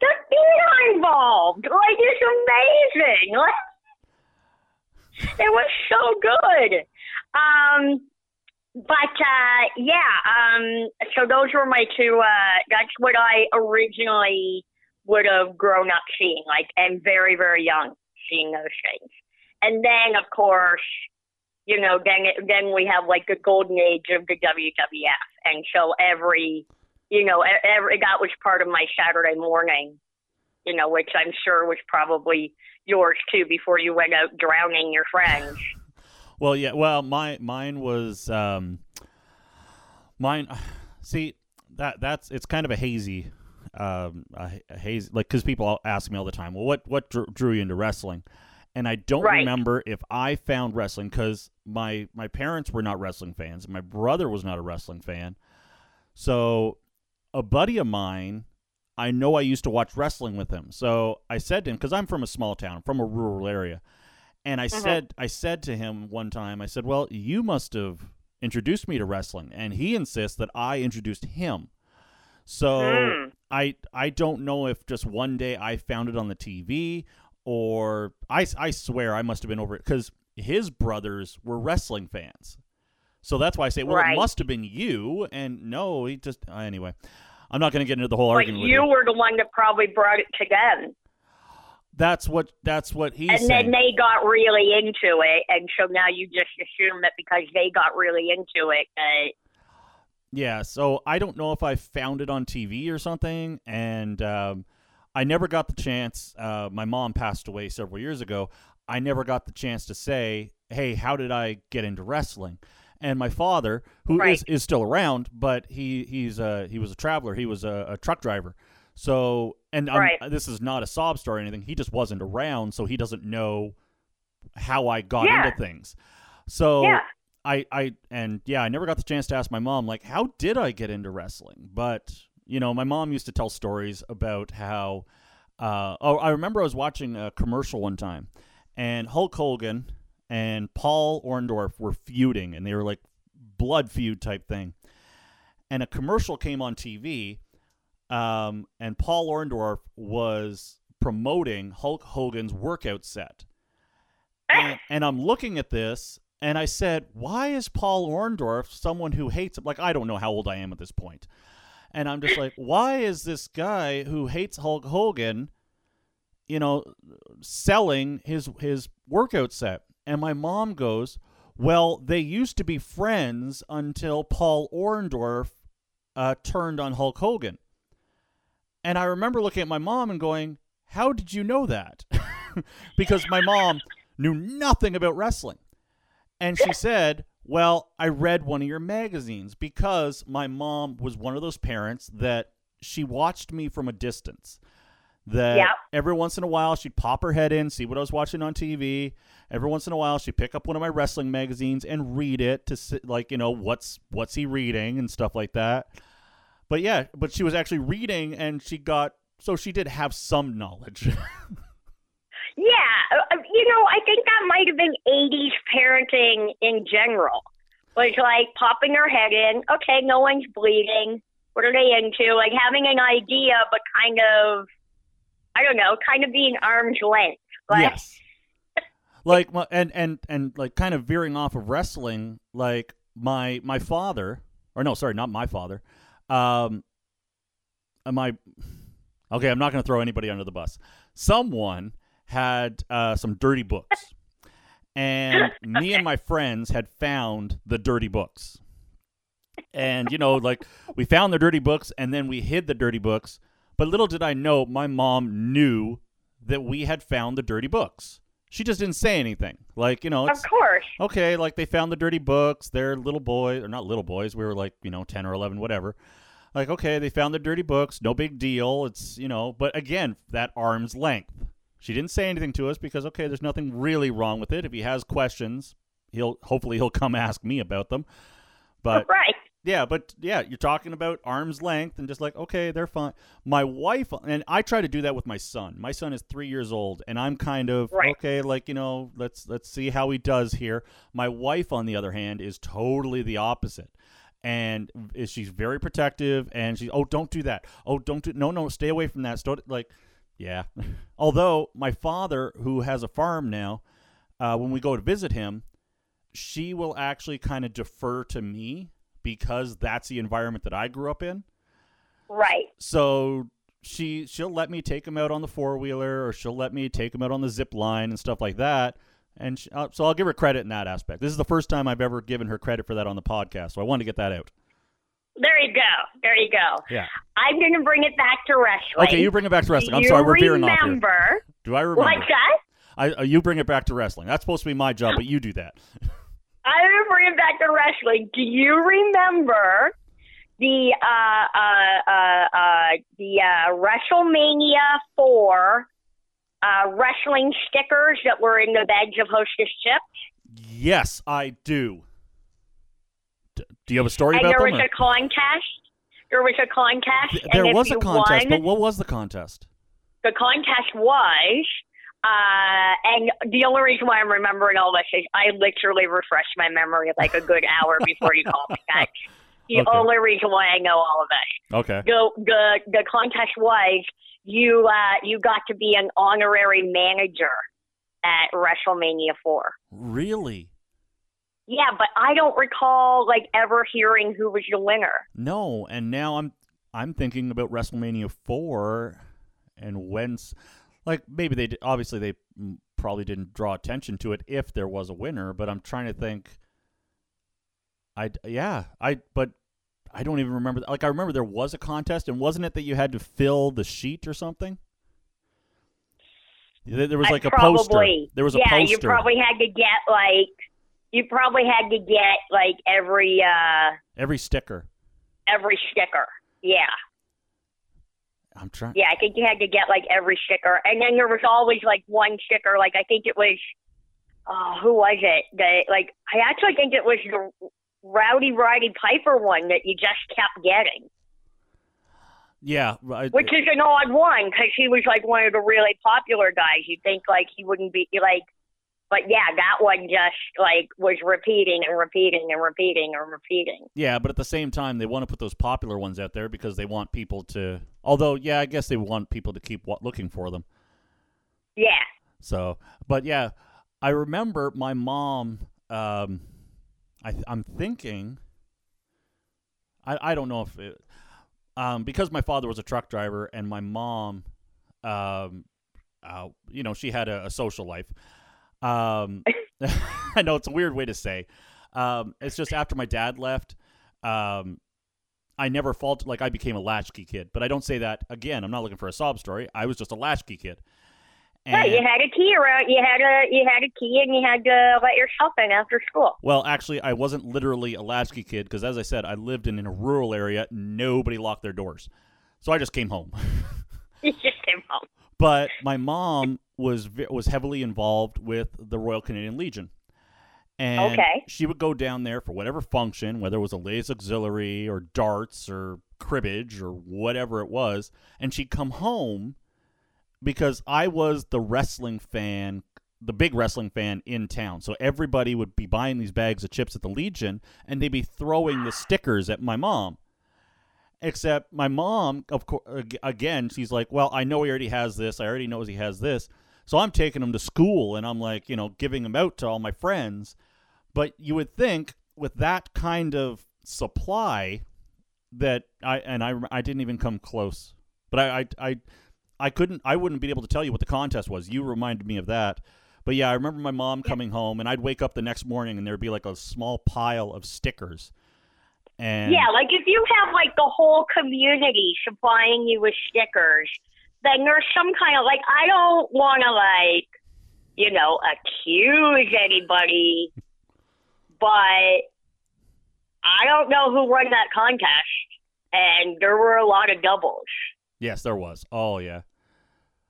the theater involved, like it's amazing. Like it was so good. Um, but uh, yeah, um, so those were my two. Uh, that's what I originally would have grown up seeing, like, and very, very young seeing those things. And then, of course, you know, then then we have like the golden age of the WWF, and so every, you know, every that was part of my Saturday morning. You know, which I'm sure was probably yours too before you went out drowning your friends. Well, yeah. Well, my mine was um, mine. See that that's it's kind of a hazy, um, a, a hazy like because people ask me all the time. Well, what what drew, drew you into wrestling? And I don't Right. remember if I found wrestling because my my parents were not wrestling fans. My brother was not a wrestling fan. So a buddy of mine, I know I used to watch wrestling with him. So I said to him, because I'm from a small town, from a rural area, and I said, I said to him one time, I said, "Well, you must have introduced me to wrestling," and he insists that I introduced him. So Hmm. I I don't know if just one day I found it on the TV or I I swear I must have been over it because his brothers were wrestling fans. So that's why I say, well, Right. it must have been you. And no, he just uh, anyway. I'm not going to get into the whole But argument. you you. were the one that probably brought it to them. That's what that's what he's and saying. then they got really into it, and so now you just assume that because they got really into it, that Yeah, so I don't know if I found it on TV or something, and um, I never got the chance. Uh, my mom passed away several years ago. I never got the chance to say, "Hey, how did I get into wrestling?" And my father, who is Right. is still around, but he he's uh, he was a traveler. He was a, a truck driver. So, and Right. this is not a sob story or anything. He just wasn't around, so he doesn't know how I got Yeah. into things. So yeah, I, I, and yeah, I never got the chance to ask my mom, like, how did I get into wrestling? But, you know, my mom used to tell stories about how, uh, oh, I remember I was watching a commercial one time, and Hulk Hogan and Paul Orndorff were feuding, and they were like blood feud type thing. And a commercial came on TV, um, and Paul Orndorff was promoting Hulk Hogan's workout set and, and I'm looking at this, and I said, "Why is Paul Orndorff someone who hates him?" Like I don't know how old I am at this point, and I'm just like, "Why is this guy who hates Hulk Hogan, you know, selling his his workout set?" And my mom goes, "Well, they used to be friends until Paul Orndorff uh, turned on Hulk Hogan." And I remember looking at my mom and going, "How did you know that?" because my mom knew nothing about wrestling. And she said, Well, I read one of your magazines because my mom was one of those parents that she watched me from a distance. That Yep. every once in a while she'd pop her head in, see what I was watching on TV. Every once in a while she'd pick up one of my wrestling magazines and read it to see, like, you know, what's what's he reading and stuff like that. But yeah, but she was actually reading and she got so she did have some knowledge. yeah. Uh, You know, I think that might have been '80s parenting in general. Was like popping her head in. Okay, no one's bleeding. What are they into? Like having an idea, but kind of, I don't know, kind of being arm's length. Like, yes. Like and and and like kind of veering off of wrestling, like my my father, or no, sorry, not my father. Um, my okay, I'm not going to throw anybody under the bus. Someone had uh, some dirty books, and me and my friends had found the dirty books. And you know, like we found the dirty books, and then we hid the dirty books. But little did I know, my mom knew that we had found the dirty books. She just didn't say anything. Like, you know, it's of course. okay, like they found the dirty books. They're little boys, or not little boys. We were like, you know, 10 or 11, whatever. Like, okay, they found the dirty books. No big deal. It's, you know, but again, that arm's length. She didn't say anything to us because, okay, there's nothing really wrong with it. If he has questions, he'll hopefully he'll come ask me about them. But right. Yeah, but yeah, you're talking about arm's length and just like, okay, they're fine. My wife and I try to do that with my son. My son is three years old, and I'm kind of Right. okay, like you know, let's let's see how he does here. My wife, on the other hand, is totally the opposite. And is she's very protective, and she's oh don't do that, oh don't do no no stay away from that. Don't like, yeah. Although my father, who has a farm now, uh, when we go to visit him, she will actually kind of defer to me because that's the environment that I grew up in. Right. So she she'll let me take him out on the four wheeler, or she'll let me take him out on the zip line and stuff like that. And she, uh, so I'll give her credit in that aspect. This is the first time I've ever given her credit for that on the podcast, so I wanted to get that out. There you go. There you go. Yeah. I'm going to bring it back to wrestling. Okay, you bring it back to wrestling. I'm Do sorry, we're veering off here. Do I remember? Like that? I, uh, you bring it back to wrestling. That's supposed to be my job, but you do that. I'm going to bring it back to wrestling. Do you remember the uh, uh, uh, uh, the uh, WrestleMania 4 uh, wrestling stickers that were in the bags of Hostess chips? Yes, I do. D- do you have a story And about there them? was or- a contest. there was a contest. Th- there was a contest, won, but what was the contest? the contest was, uh, and the only reason why I'm remembering all this is I literally refreshed my memory like a good hour before you called me. back. the Okay. only reason why I know all of this. Okay. The the the contest was you uh you got to be an honorary manager at WrestleMania four. Really? Yeah, but I don't recall like ever hearing who was the winner. No, and now I'm I'm thinking about WrestleMania four, and when's like maybe they did, obviously they probably didn't draw attention to it if there was a winner, but I'm trying to think. I yeah I but I don't even remember like I remember there was a contest and wasn't it that you had to fill the sheet or something? There was like a probably. poster. There was a yeah, poster. you probably had to get like you probably had to get like every uh Every sticker. every sticker. Yeah. I'm trying. Yeah, I think you had to get like every sticker. And then there was always like one sticker, like I think it was oh, who was it? That like I actually think it was the Rowdy Roddy Piper one that you just kept getting. Yeah, I- Which is an odd one because he was like one of the really popular guys. You'd think like he wouldn't be like, but yeah, that one just like was repeating and repeating and repeating and repeating. Yeah, but at the same time, they want to put those popular ones out there because they want people to. Although, yeah, I guess they want people to keep looking for them. Yeah, So, but yeah, I remember my mom. Um, I I'm thinking. I I don't know if it, um because my father was a truck driver and my mom, um, uh, you know, she had a, a social life. Um, I know it's a weird way to say. Um, it's just after my dad left, um, I never faulted. Like I became a latchkey kid, but I don't say that again. I'm not looking for a sob story. I was just a latchkey kid. yeah. You had a key around. You had a you had a key, and you had to let yourself in after school. Well, actually, I wasn't literally a latchkey kid because, as I said, I lived in, in a rural area. Nobody locked their doors, so I just came home. You just came home. but my mom was was heavily involved with the Royal Canadian Legion, and Okay. she would go down there for whatever function, whether it was a ladies auxiliary or darts or cribbage or whatever it was, and she'd come home because I was the wrestling fan. The big wrestling fan in town. So everybody would be buying these bags of chips at the Legion and they'd be throwing the stickers at my mom. Except my mom, of course, again, she's like, "Well, I know he already has this. I already knows he has this." So I'm taking him to school, and I'm like, you know, giving him out to all my friends. But you would think with that kind of supply that I and I I didn't even come close. But I I I, I couldn't I wouldn't be able to tell you what the contest was. You reminded me of that. But yeah, I remember my mom coming home, and I'd wake up the next morning, and there'd be like a small pile of stickers. And Yeah, like if you have like the whole community supplying you with stickers, then there's some kind of like I don't want to like you know accuse anybody, but I don't know who won that contest, and there were a lot of doubles. yes, there was. Oh yeah.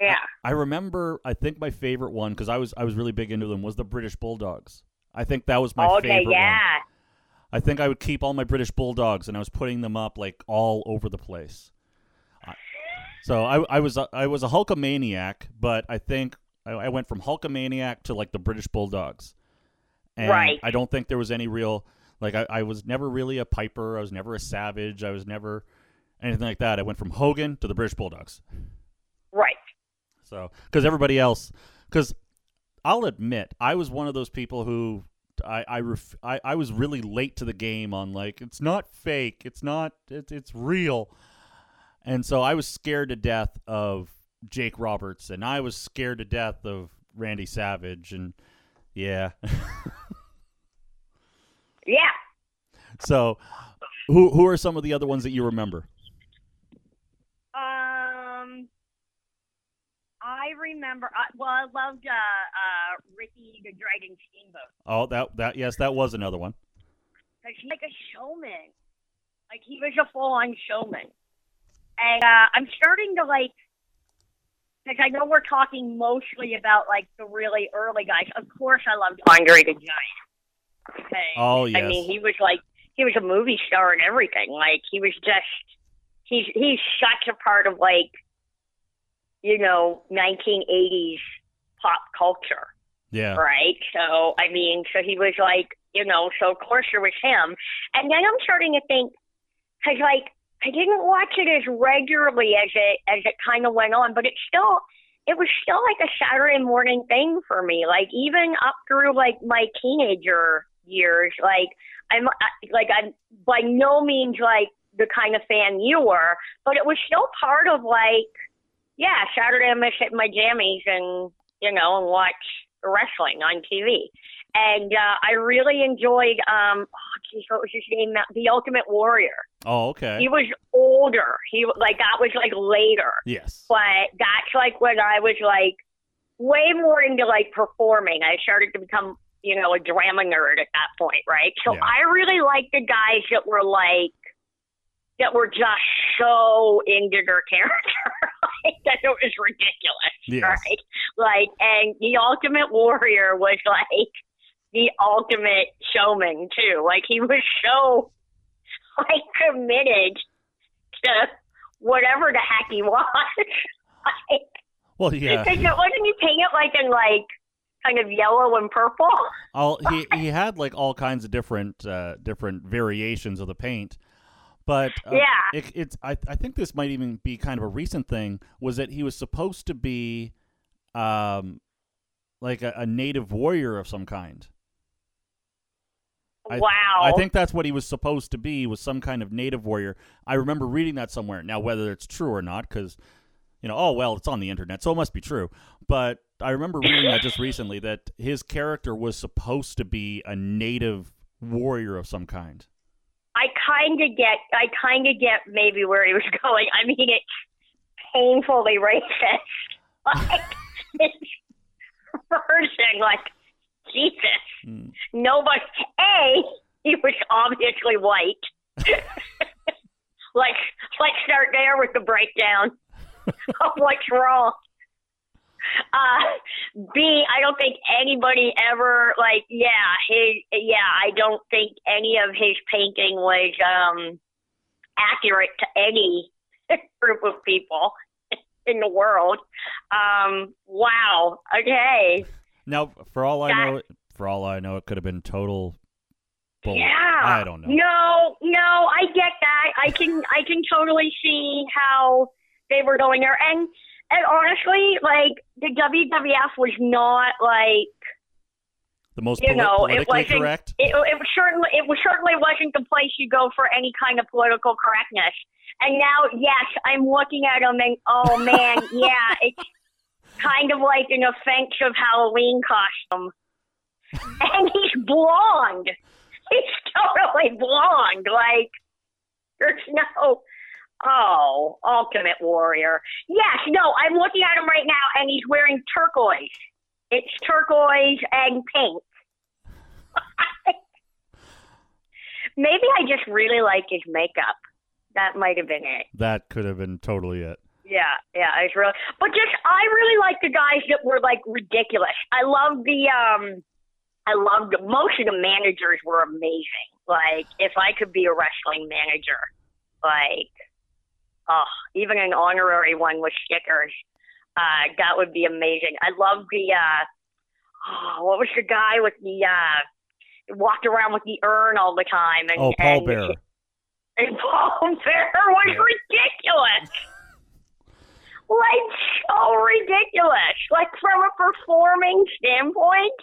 Yeah, I remember. I think my favorite one because I was I was really big into them was the British Bulldogs. I think that was my okay, favorite yeah. one. I think I would keep all my British Bulldogs and I was putting them up like all over the place. I- So I, I was a, I was a Hulkamaniac, but I think I, I went from Hulkamaniac to like the British Bulldogs. And Right. I don't think there was any real like I, I was never really a Piper. I was never a Savage. I was never anything like that. I went from Hogan to the British Bulldogs. Right. So, because everybody else, because I'll admit, I was one of those people who I I, ref, I I was really late to the game on like it's not fake, it's not it's it's real, and so I was scared to death of Jake Roberts, and I was scared to death of Randy Savage, and yeah, Yeah. so who who are some of the other ones that you remember? Um, I remember. Uh, well, I loved uh, uh, Ricky the Dragon Steamboat. Oh, that that yes, that was another one. Cause he's like a showman. Like he was a full-on showman. And uh, I'm starting to like, because I know we're talking mostly about like the really early guys. Of course, I loved Andre the Giant. Okay. Oh, yeah. I mean, he was like he was a movie star and everything. Like he was just he's he's such a part of like, you know, 1980s pop culture, Yeah. right? So I mean, so he was like, you know, so of course there was him, and then I'm starting to think, cause like I didn't watch it as regularly as it as it kind of went on, but it still it was still like a Saturday morning thing for me. Like even up through like my teenager years, like I'm like I'm by no means like the kind of fan you were, but it was still part of like yeah, Saturday I'm gonna sit in my jammies and you know and watch wrestling on TV. And uh, I really enjoyed um oh geez, what was his name? The Ultimate Warrior. Oh, okay. He was older. He like that was like later yes. but that's like when I was like way more into like performing. I started to become, you know, a drama nerd at that point, right? So Yeah. I really liked the guys that were like that were just so into their character, like that it was ridiculous, Yes. right? Like, and the Ultimate Warrior was like the ultimate showman too. Like he was so like committed to whatever the heck he was. like, Well, yeah. Because it wasn't he paying it like in like kind of yellow and purple. all he he had like all kinds of different uh, different variations of the paint, but uh, Yeah. it, it's I I think this might even be kind of a recent thing. Was that he was supposed to be, um, like a, a native warrior of some kind. I- wow. I think that's what he was supposed to be was some kind of native warrior. I remember reading that somewhere. Now whether it's true or not, because you know, oh well, it's on the internet, so it must be true. But I remember reading that just recently that his character was supposed to be a native warrior of some kind. I kind of get. I kind of get maybe where he was going. I mean, it's painfully racist. Like it's person, like Jesus. Hmm. Nobody. A. He was obviously white. like, let's start there with the breakdown what's wrong. Uh, B, I don't think anybody ever like, yeah, his, yeah, I don't think any of his painting was um accurate to any group of people in the world. Um, wow. Okay. Now, for all I know, for all I know, it could have been total bull. Yeah. I don't know. No, no, I get that. I can I can totally see how they were going there. And and honestly, like the WWF was not like The most you know, it wasn't correct. it, it was certainly it was certainly wasn't the place you go for any kind of political correctness. And now, yes, I'm looking at him and oh man, yeah, it's kind of like an offensive Halloween costume. And he's blonde. He's totally blonde. Like there's no oh, Ultimate Warrior. Yes, no, I'm looking at him right now and he's wearing turquoise. It's turquoise and pink. Maybe I just really like his makeup. That might have been it. that could have been totally it. Yeah, yeah, it's really. But just, I really like the guys that were like ridiculous. I love the, um, I loved most of the managers were amazing. Like, if I could be a wrestling manager, like, oh, even an honorary one with stickers, uh, that would be amazing. I love the, uh, oh, what was the guy with the, uh, walked around with the urn all the time and Oh, Paul and, Bearer. and Paul Bear was Yeah. ridiculous. Like so ridiculous. Like from a performing standpoint,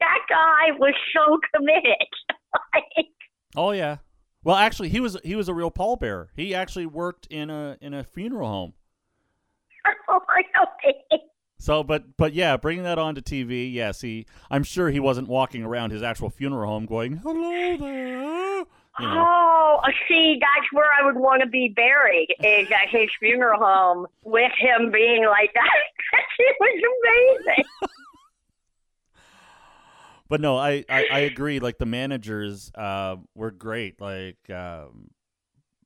that guy was so committed. like, Oh yeah. Well, actually, he was he was a real pallbearer. He actually worked in a in a funeral home. Oh, really. So, but but yeah, bringing that onto TV, yes, he. I'm sure he wasn't walking around his actual funeral home going, "Hello there." You know. Oh, see, that's where I would want to be buried, is at his funeral home with him being like that. it was amazing. But no, I, I, I agree. Like the managers uh, were great. Like um,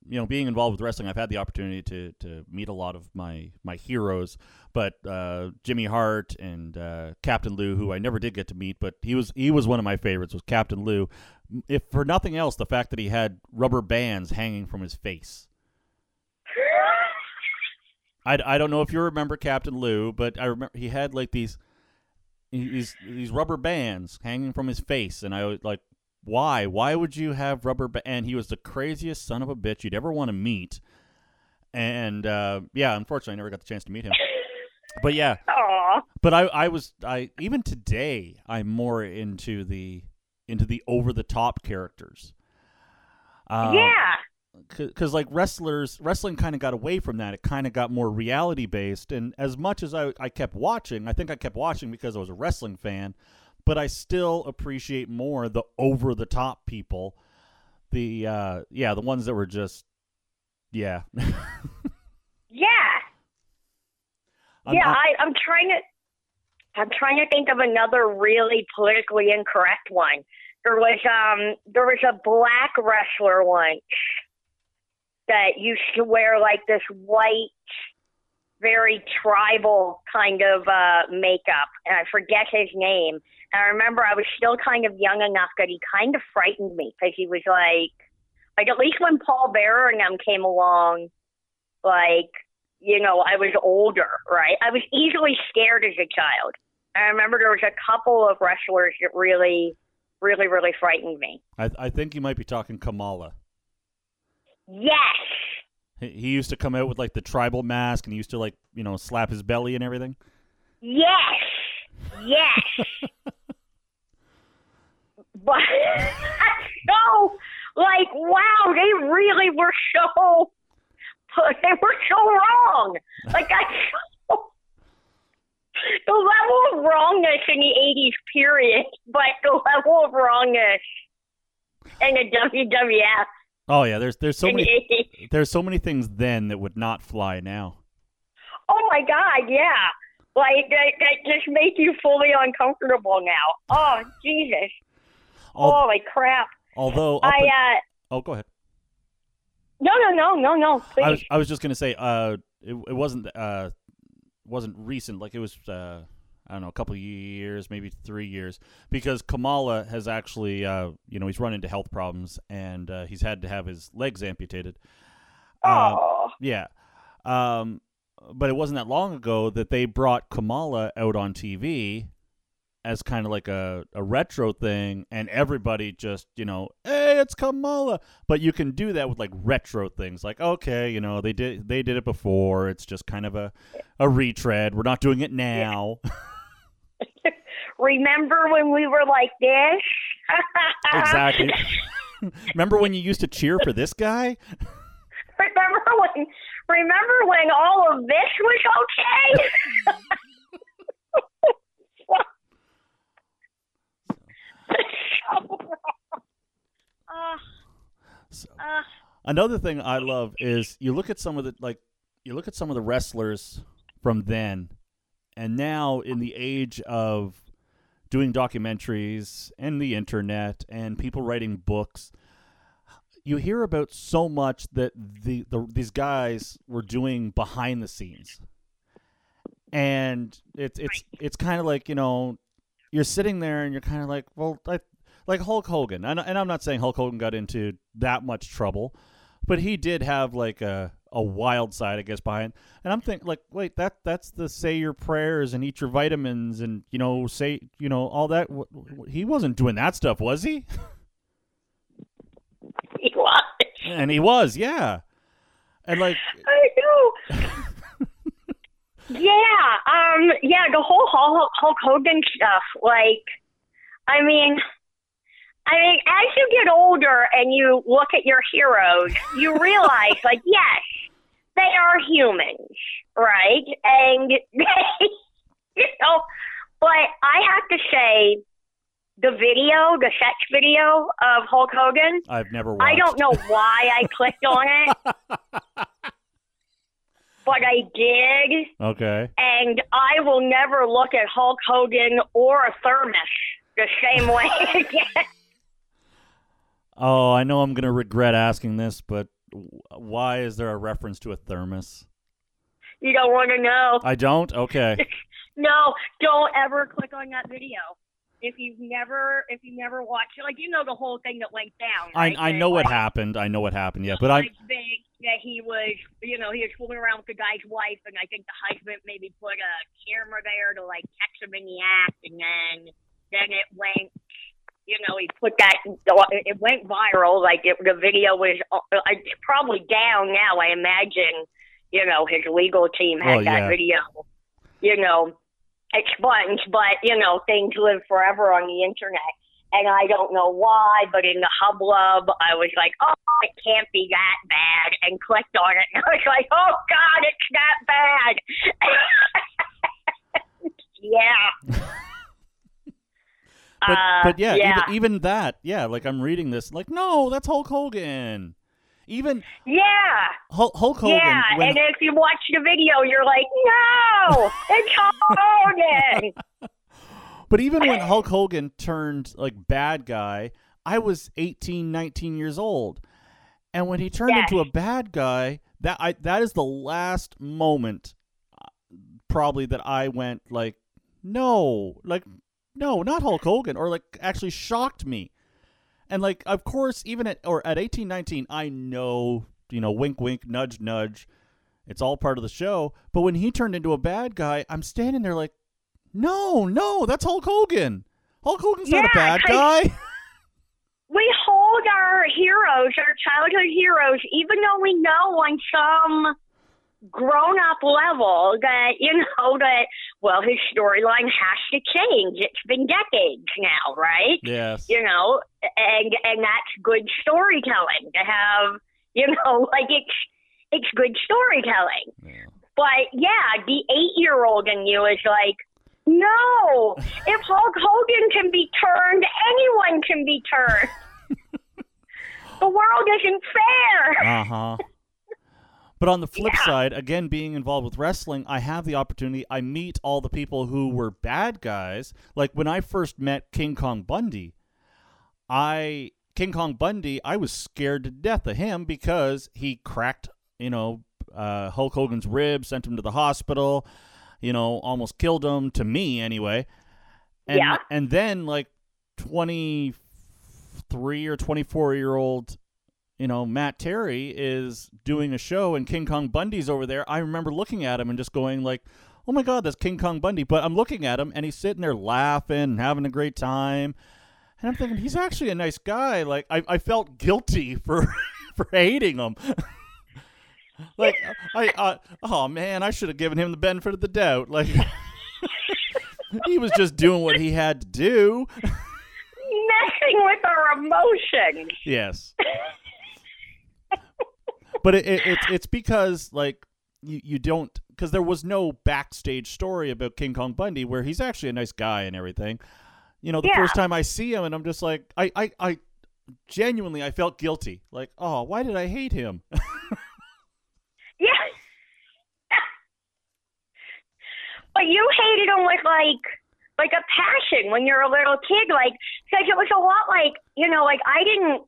you know, being involved with wrestling, I've had the opportunity to to meet a lot of my my heroes. But uh, Jimmy Hart and uh, Captain Lou, who I never did get to meet, but he was he was one of my favorites. Was Captain Lou? If for nothing else, the fact that he had rubber bands hanging from his face. I, I don't know if you remember Captain Lou, but I remember he had like these these these rubber bands hanging from his face, and I was like, why? Why would you have rubber? Ba-? And he was the craziest son of a bitch you'd ever want to meet. And uh, yeah, unfortunately, I never got the chance to meet him. But yeah, Aw. but I I was I even today I'm more into the into the over the top characters. Uh, yeah. Because like wrestlers wrestling kind of got away from that it kind of got more reality based and as much as I, I kept watching i think i kept watching because i was a wrestling fan but i still appreciate more the over the top people the uh yeah the ones that were just yeah Yeah. I'm- yeah, I'm- I, I'm trying to. I'm trying to think of another really politically incorrect one. There was um there was a black wrestler once that used to wear like this white, very tribal kind of uh makeup, and I forget his name. And I remember I was still kind of young enough that he kind of frightened me because he was like, like at least when Paul Bearer and them came along, like you know, I was older, right? I was easily scared as a child. I remember there was a couple of wrestlers that really, really, really frightened me. I, I think you might be talking kamala Yes. he, used to come out with like the tribal mask and he used to like you know slap his belly and everything Yes. Yes. but so, like, wow, they really were so, they were so wrong. Like, I, the level of wrongness in the 80s, period, but the level of wrongness in the WWF oh yeah there's there's so many there's so many things then that would not fly now Oh my God, yeah. Like, that, that just make you fully uncomfortable now. Oh, Jesus. Al- Holy crap. although I, uh, oh go ahead no, no, no, no, no, please. I was, I was just gonna say, uh, it, it wasn't uh, wasn't recent. Like it was, uh, I don't know, a couple of years, maybe three years, because Kamala has actually, uh, you know, he's run into health problems and uh, he's had to have his legs amputated. Uh, oh, yeah, um, but it wasn't that long ago that they brought Kamala out on TV as kind of like a, a retro thing, and everybody just, you know, hey, it's Kamala. But you can do that with like retro things, like okay, you know, they did they did it before. It's just kind of a a retread. We're not doing it now. remember when we were like this? exactly. Remember when you used to cheer for this guy? remember when? Remember when all of this was okay? so. Uh, So- uh, Another thing I love is you look at some of the like you look at some of the wrestlers from then and now in the age of doing documentaries and the internet and people writing books you hear about so much that the, the these guys were doing behind the scenes. And it's it's it's kind of like you know you're sitting there and you're kind of like well I, like Hulk Hogan. And, and I'm not saying Hulk Hogan got into that much trouble but he did have like a a wild side, I guess, behind. And I'm thinking, like, wait, that that's the say your prayers and eat your vitamins and you know say you know all that. He wasn't doing that stuff, was he? he was. And he was, yeah. And like, I know. yeah, um, yeah, the whole Hulk, Hulk Hogan stuff. Like, I mean, I mean, as you get older and you look at your heroes, you realize, like, yes, they are humans, right? And they, you know, but I have to say, the video, the sex video of Hulk Hogan, I've never watched. I don't know why I clicked on it, but I did, Okay. and I will never look at Hulk Hogan or a thermos the same way again. Oh, I know I'm gonna regret asking this, but why is there a reference to a thermos? You don't want to know. I don't. Okay. No, don't ever click on that video. If you've never, if you never watched it, like you know the whole thing that went down. I right? I That, know what happened. I know what happened. Yeah, but I like, the, the he was, you know, he was fooling around with the guy's wife, and I think the husband maybe put a camera there to like catch him in the act, and then then it went. You know, he put that. It went viral. Like it, the video was uh, probably down now. I imagine. You know, his legal team had Well, that yeah. video. You know, expunged, but you know, things live forever on the internet. And I don't know why, but in the hublub, I was like, oh, it can't be that bad, and clicked on it, and I was like, oh God, it's that bad. yeah. But Uh, but yeah, yeah, Even, even that, yeah. Like I'm reading this, like no, that's Hulk Hogan. Even yeah, Hulk, Hulk Hogan. yeah. when- and if you watch the video, you're like, no, it's Hulk Hogan. But even when Hulk Hogan turned like bad guy, I was 18, 19 years old. And when he turned Yes. into a bad guy, that I that is the last moment uh, probably that I went like no, like no, not Hulk Hogan or like actually shocked me. And like of course even at or at eighteen, nineteen, I know, you know, wink wink, nudge nudge. It's all part of the show. But when he turned into a bad guy, I'm standing there like no, no, that's Hulk Hogan. Hulk Hogan's not a bad guy. we hold our heroes, our childhood heroes, even though we know on some grown up level that, you know, that, well, his storyline has to change. It's been decades now, right? yes. You know, and and that's good storytelling to have, you know, like it's it's good storytelling. Yeah. But yeah, the eight year old in you is like, no, if Hulk Hogan can be turned, anyone can be turned. the world isn't fair. Uh huh. But on the flip Yeah. side, again, being involved with wrestling, I have the opportunity. I meet all the people who were bad guys. Like when I first met King Kong Bundy, I King Kong Bundy, I was scared to death of him because he cracked, you know, uh, Hulk Hogan's rib, sent him to the hospital, you know, almost killed him. To me, anyway. And, Yeah. And then, like twenty three or twenty four year old you know, Matt Terry is doing a show and King Kong Bundy's over there. I remember looking at him and just going like, "Oh my God, that's King Kong Bundy!" But I'm looking at him and he's sitting there laughing and having a great time, and I'm thinking he's actually a nice guy. Like I, I felt guilty for for hating him. like I, uh, oh man, I should have given him the benefit of the doubt. Like he was just doing what he had to do. Messing with our emotions. Yes. But it, it, it's it's because like you you don't because there was no backstage story about King Kong Bundy where he's actually a nice guy and everything. You know, the Yeah. first time I see him and I'm just like I I I genuinely I felt guilty. Like, oh, why did I hate him? Yeah. but you hated him with like like a passion when you're a little kid, like because it was a lot like you know, like I didn't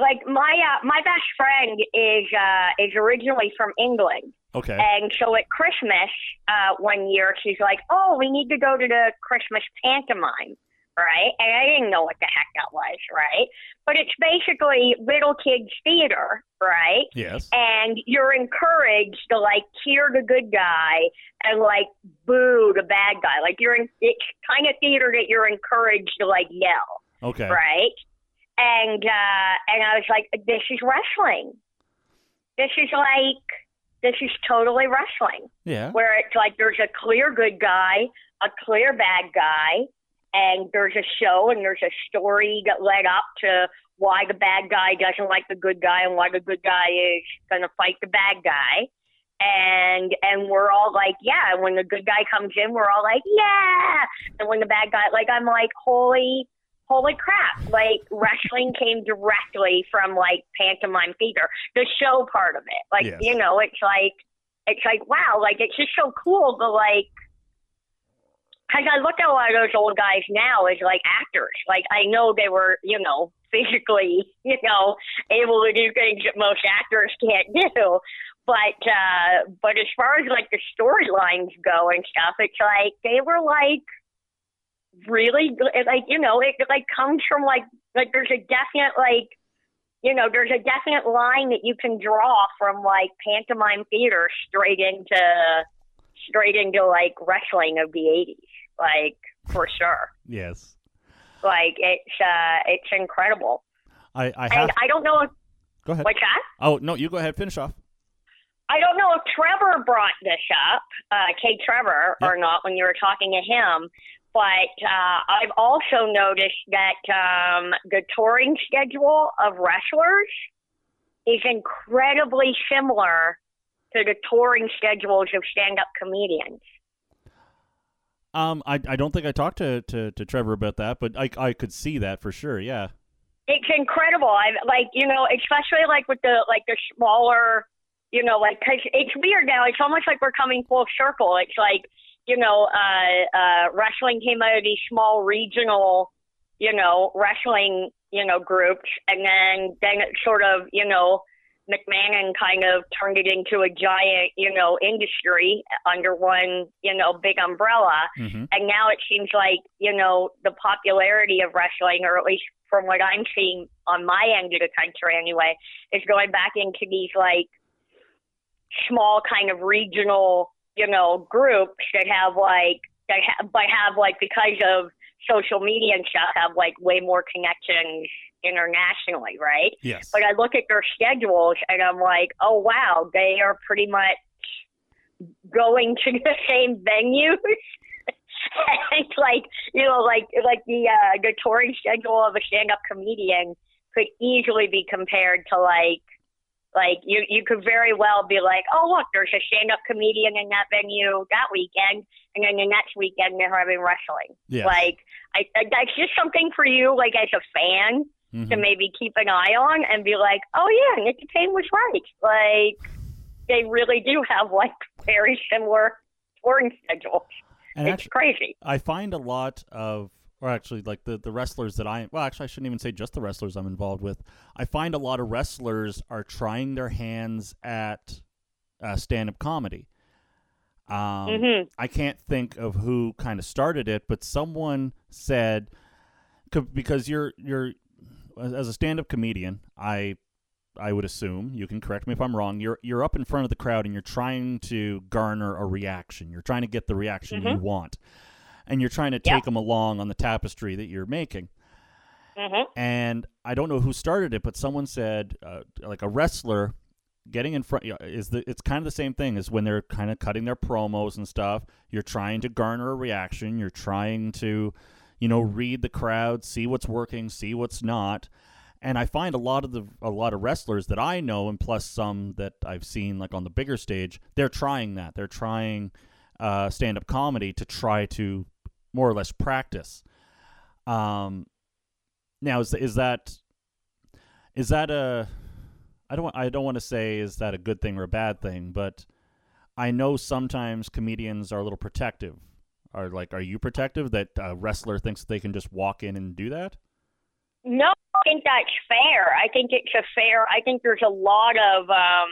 like my uh, my best friend is uh is originally from England. okay. And so at Christmas, uh, one year, she's like, "Oh, we need to go to the Christmas pantomime, right?" And I didn't know what the heck that was, right? But it's basically little kids theater, right? yes. And you're encouraged to like cheer the good guy and like boo the bad guy. Like you're in it's kind of theater that you're encouraged to like yell Okay. right? And uh and I was like, this is wrestling. This is like this is totally wrestling. Yeah. Where it's like there's a clear good guy, a clear bad guy, and there's a show and there's a story that led up to why the bad guy doesn't like the good guy and why the good guy is gonna fight the bad guy. And and we're all like, yeah. And when the good guy comes in, we're all like, yeah. And when the bad guy, like, I'm like, holy holy crap. Like wrestling came directly from like pantomime theater the show part of it. Like Yes. you know it's like it's like wow like it's just so cool to like because i look at a lot of those old guys now as like actors. Like i know they were you know physically you know able to do things that most actors can't do. But uh but as far as like the storylines go and stuff it's like they were like really good- like you know it like comes from like like there's a definite like you know, there's a definite line that you can draw from like pantomime theater straight into straight into like wrestling of the '80s, like for sure. Yes. Like it's uh, it's incredible. I, I And have. I don't know if go ahead. what's that. Oh no, you go ahead. Finish off. I don't know if Trevor brought this up, uh, Kay Trevor, or not when you were talking to him. But uh, I've also noticed that um, the touring schedule of wrestlers is incredibly similar to the touring schedules of stand-up comedians. Um, I, I don't think I talked to, to, to Trevor about that, but I, I could see that for sure. Yeah. It's incredible. I like you know, especially like with the like the smaller, you know, like cause it's weird now. It's almost like we're coming full circle. It's like you know, uh, uh, wrestling came out of these small regional, you know, wrestling you know groups, and then then it sort of you know. McMahon kind of turned it into a giant, you know, industry under one, you know, big umbrella. Mm-hmm. And now it seems like, you know, the popularity of wrestling, or at least from what I'm seeing on my end of the country anyway, is going back into these like small kind of regional, you know, group that have like, that have, but have like, because of social media and stuff, have like way more connections internationally, right? Yes. But I look at their schedules and I'm like, oh wow, they are pretty much going to the same venues. and like you know, like like the uh, the touring schedule of a stand up comedian could easily be compared to like like you you could very well be like, oh look, there's a stand up comedian in that venue that weekend, and then the next weekend they're having wrestling. Yes. Like I, I that's just something for you, like as a fan Mhm. to maybe keep an eye on and be like, oh yeah, Nikki Payne was right. Like they really do have like very similar touring schedules. And it's actually, crazy. I find a lot of, or actually, like the, the wrestlers that I, well, actually, I shouldn't even say just the wrestlers I'm involved with. I find a lot of wrestlers are trying their hands at uh, stand up comedy. Um, Mhm. I can't think of who kind of started it, but someone said, because you're, you're, as a stand up comedian, I I would assume you can correct me if I'm wrong. You're you're up in front of the crowd and you're trying to garner a reaction. You're trying to get the reaction you want, and you're trying to Yeah. take them along on the tapestry that you're making. Mhm. And I don't know who started it, but someone said uh, like a wrestler getting in front is the it's kind of the same thing as when they're kind of cutting their promos and stuff. You're trying to garner a reaction. You're trying to, you know, read the crowd, see what's working, see what's not. And I find a lot of the a lot of wrestlers that I know, and plus some that I've seen like on the bigger stage, they're trying that. They're trying uh, stand up comedy to try to more or less practice. Um, now is is that is that a I don't I don't want to say is that a good thing or a bad thing, but I know sometimes comedians are a little protective. Are like, are you protective that a wrestler thinks they can just walk in and do that? No, I think that's fair. I think it's a fair. I think there's a lot of. um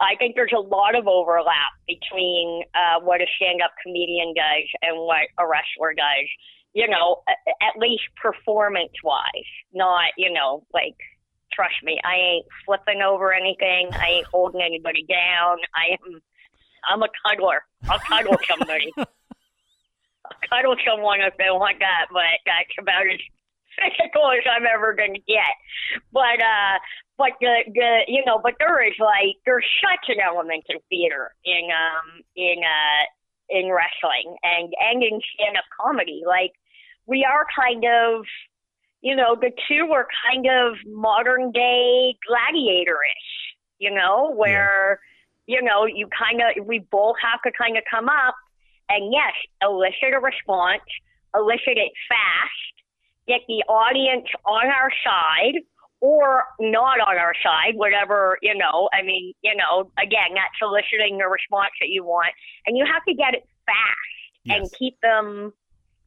I think there's a lot of overlap between uh, what a stand-up comedian does and what a wrestler does. You know, at least performance-wise, not you know like. Trust me, I ain't flipping over anything. I ain't holding anybody down. I am. I'm a cuddler. I'll cuddle somebody. I'll cuddle someone if they want that, but that's about as physical as I'm ever going to get. But uh, but the the you know, but there is like there's such an element of theater in um in uh in wrestling and and in stand up comedy. Like we are kind of you know the two are kind of modern day gladiator-ish. You know where you know you kind of we both have to kind of come up and yes elicit a response, elicit it fast get the audience on our side or not on our side, whatever, you know, I mean, you know, again, not soliciting the response that you want. And you have to get it fast and keep them,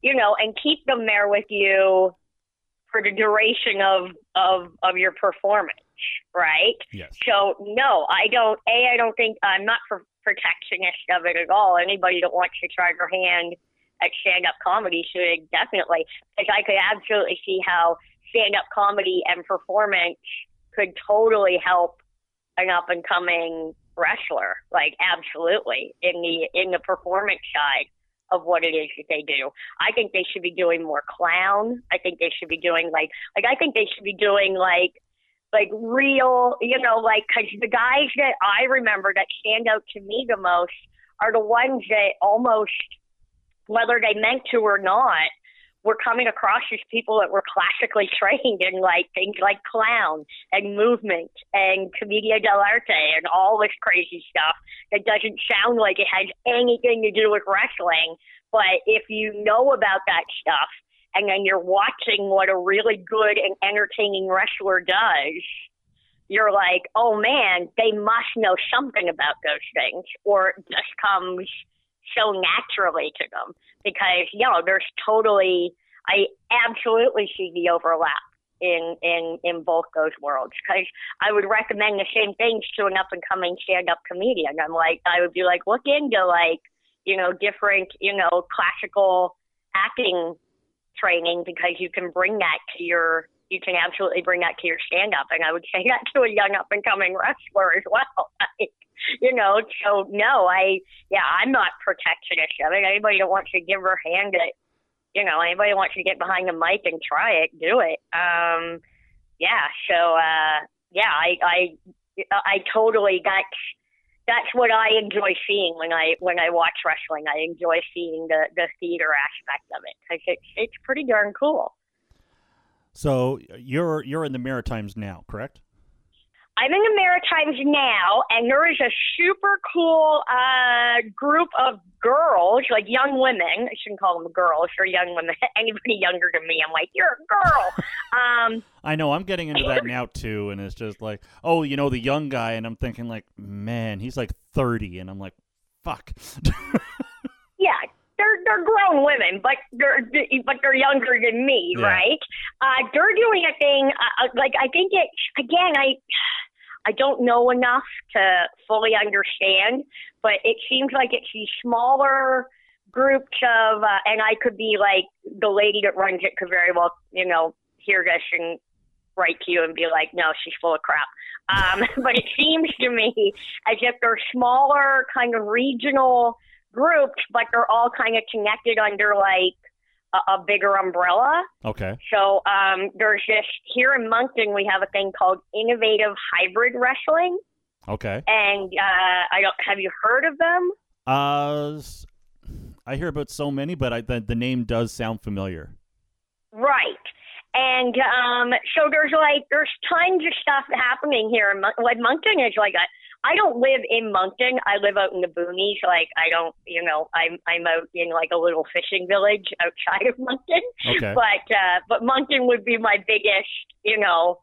you know, and keep them there with you for the duration of, of, of your performance, right? Yes. So no, I don't. A, I don't think I'm not for protectionist of it at all. Anybody that wants to try their hand at stand-up comedy should definitely, because I could absolutely see how stand-up comedy and performance could totally help an up and coming wrestler. Like absolutely in the in the performance side of what it is that they do. I think they should be doing more clown. I think they should be doing like like I think they should be doing like like real, you know, like because the guys that I remember that stand out to me the most are the ones that almost, whether they meant to or not, were coming across as people that were classically trained in like things like clown and movement and commedia dell'arte and all this crazy stuff that doesn't sound like it has anything to do with wrestling. But if you know about that stuff and then you're watching what a really good and entertaining wrestler does, you're like, oh man, they must know something about those things, or it just comes so naturally to them because you know there's totally I absolutely see the overlap in in in both those worlds because I would recommend the same things to an up and coming stand up comedian. I'm like I would be like look into like you know different you know classical acting training because you can bring that to your you can absolutely bring that to your stand up and I would say that to a young up and coming wrestler as well. Like, you know, so no, I yeah, I'm not protectionist. of mean anybody that wants to give her hand at you know, anybody wants to get behind the mic and try it, do it. Um yeah, so uh yeah, I I I totally that's that's what I enjoy seeing when I when I watch wrestling. I enjoy seeing the the theater aspect of it because it's it's pretty darn cool. So you're you're in the Maritimes now, correct? I'm in the Maritimes now, and there is a super cool uh, group of girls, like young women. I shouldn't call them girls; they're young women. Anybody younger than me, I'm like, you're a girl. um, I know. I'm getting into that now too, and it's just like, oh, you know, the young guy, and I'm thinking like, man, he's like 30, and I'm like, fuck. yeah, they're they're grown women, but they're but they're younger than me, Yeah. right? Uh, they're doing a thing uh, uh, like I think it again. I I don't know enough to fully understand, but it seems like it's these smaller groups of, uh, and I could be like the lady that runs it could very well, you know, hear this and write to you and be like, no, she's full of crap. Um, but it seems to me as if they're smaller, kind of regional groups, but they're all kind of connected under like a, a bigger umbrella. okay. So um, there's just here in Moncton we have a thing called Innovative Hybrid Wrestling, Okay. and uh, I don't have you heard of them? Uh, I hear about so many, but I, the the name does sound familiar. Right. And um, so there's like there's tons of stuff happening here. in Mon- Like Moncton is like a, I don't live in Moncton. I live out in the boonies. Like I don't, you know, I'm I'm out in like a little fishing village outside of Moncton. Okay. But uh, but Moncton would be my biggest, you know,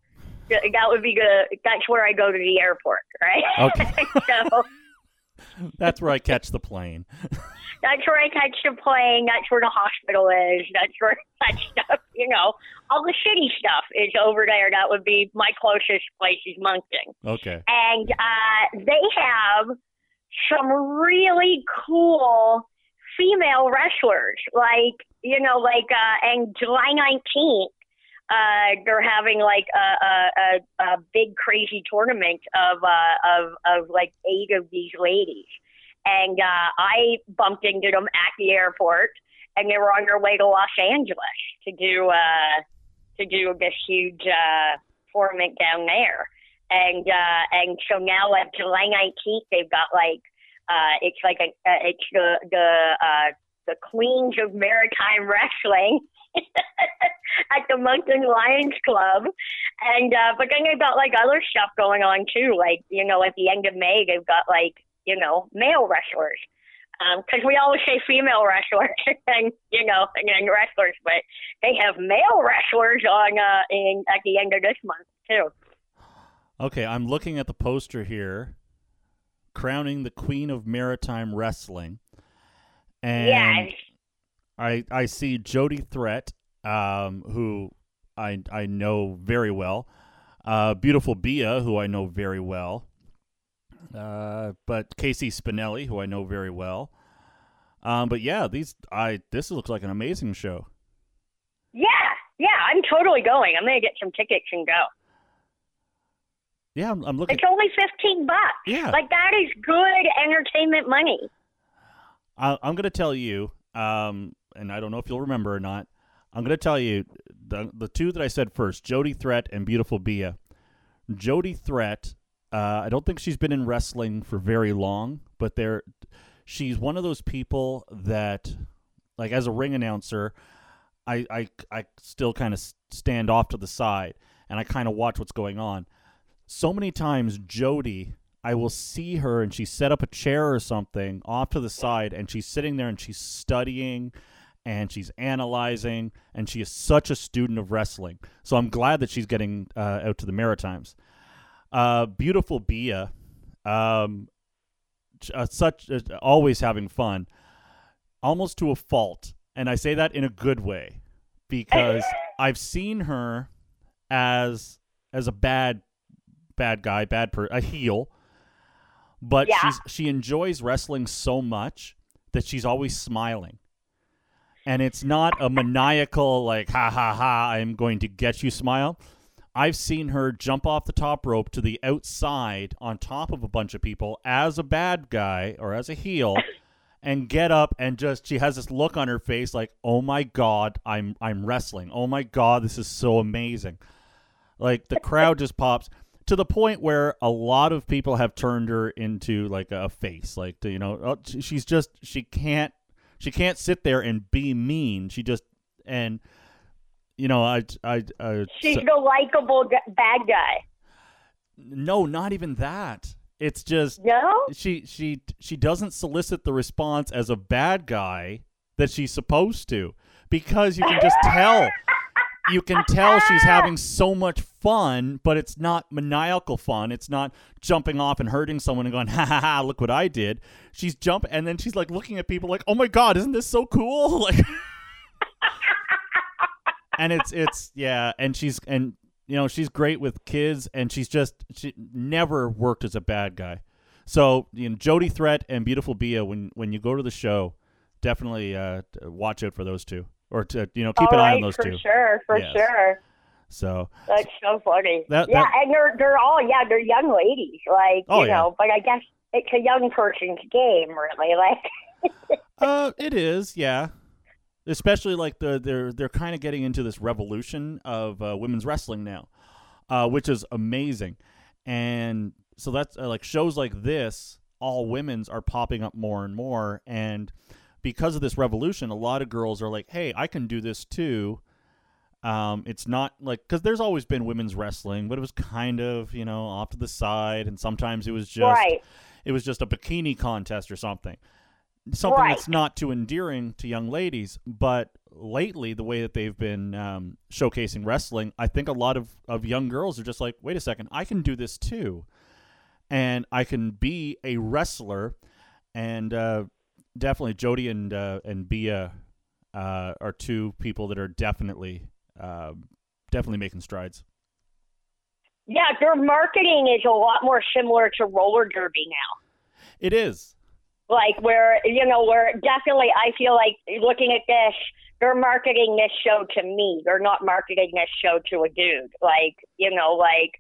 that would be the that's where I go to the airport, right? Okay. so That's where I catch the plane. that's where I catch the plane. That's where the hospital is. That's where that stuff, you know, all the shitty stuff is over there. That would be my closest place is Moncton. Okay. And uh, they have some really cool female wrestlers. Like, you know, like, uh, and July 19th, uh, they're having like a, a, a, a big crazy tournament of, uh, of, of like eight of these ladies. And uh, I bumped into them at the airport, and they were on their way to Los Angeles to do uh, to do this huge uh, tournament down there. And uh, and so now, like July nineteenth, they've got like uh, it's like a uh, it's the the uh, the Queens of Maritime Wrestling at the Moncton Lions Club, and uh, but then they've got like other stuff going on too. Like you know, at the end of May, they've got like you know male wrestlers. Because we always say female wrestlers and you know and, and wrestlers, but they have male wrestlers on uh, in at the end of this month too. Okay, I'm looking at the poster here, crowning the Queen of Maritime Wrestling, and Yes. I I see Jody Threat, um, who I I know very well, uh, beautiful Bia, who I know very well, uh, but Casey Spinelli, who I know very well. Um, but yeah, these I this looks like an amazing show. Yeah, yeah, I'm totally going. I'm gonna get some tickets and go. Yeah, I'm, I'm looking. It's only fifteen bucks. Yeah. Like that is good entertainment money. I, I'm going to tell you, um, and I don't know if you'll remember or not. I'm going to tell you the the two that I said first: Jody Threat and Beautiful Bia. Jody Threat. Uh, I don't think she's been in wrestling for very long, but there, she's one of those people that, like, as a ring announcer, I I I still kind of stand off to the side and I kind of watch what's going on. So many times, Jody, I will see her and she set up a chair or something off to the side, and she's sitting there and she's studying and she's analyzing, and she is such a student of wrestling. So I'm glad that she's getting uh, out to the Maritimes. Uh, beautiful Bia, um, uh, such uh, always having fun, almost to a fault, and I say that in a good way because I've seen her as as a bad bad guy, bad per a heel, but Yeah. she's she enjoys wrestling so much that she's always smiling. And it's not a maniacal like ha ha ha I'm going to get you smile. I've seen her jump off the top rope to the outside on top of a bunch of people as a bad guy or as a heel and get up and just she has this look on her face like, "Oh my god, I'm I'm wrestling. Oh my god, this is so amazing." Like the crowd just pops to the point where a lot of people have turned her into like a face, like you know, oh, she's just she can't she can't sit there and be mean. She just and you know, I I, I She's so- the likable g- bad guy. no, not even that. It's just No. she she she doesn't solicit the response as a bad guy that she's supposed to because you can just tell you can tell she's having so much fun but it's not maniacal fun it's not jumping off and hurting someone and going ha ha ha look what i did she's jumping and then she's like looking at people like oh my god isn't this so cool like and it's it's yeah and she's and you know she's great with kids and she's just she never worked as a bad guy so you know jody threat and beautiful bia when when you go to the show definitely uh watch out for those two or to you know keep All an eye on those for two sure, for Yes. sure. so That's so funny. That- yeah, that- and they're they're all yeah they're young ladies, like Oh, you yeah. know. But I guess it's a young person's game, really. Like uh it is yeah especially like the they're they're kind of getting into this revolution of uh, women's wrestling now uh which is amazing. And so that's uh, like shows like this all women's are popping up more and more. And because of this revolution a lot of girls are like hey i can do this too. Um, it's not like because there's always been women's wrestling, but it was kind of you know off to the side, and sometimes it was just right, it was just a bikini contest or something. Something Right. that's not too endearing to young ladies. But lately, the way that they've been um, showcasing wrestling, I think a lot of, of young girls are just like, wait a second, I can do this too. And I can be a wrestler. And uh, definitely Jody and, uh, and Bia uh, are two people that are definitely, uh, definitely making strides. yeah, their marketing is a lot more similar to roller derby now. It is. Like where you know where definitely I feel like looking at this, they're marketing this show to me. They're not marketing this show to a dude. Like you know, like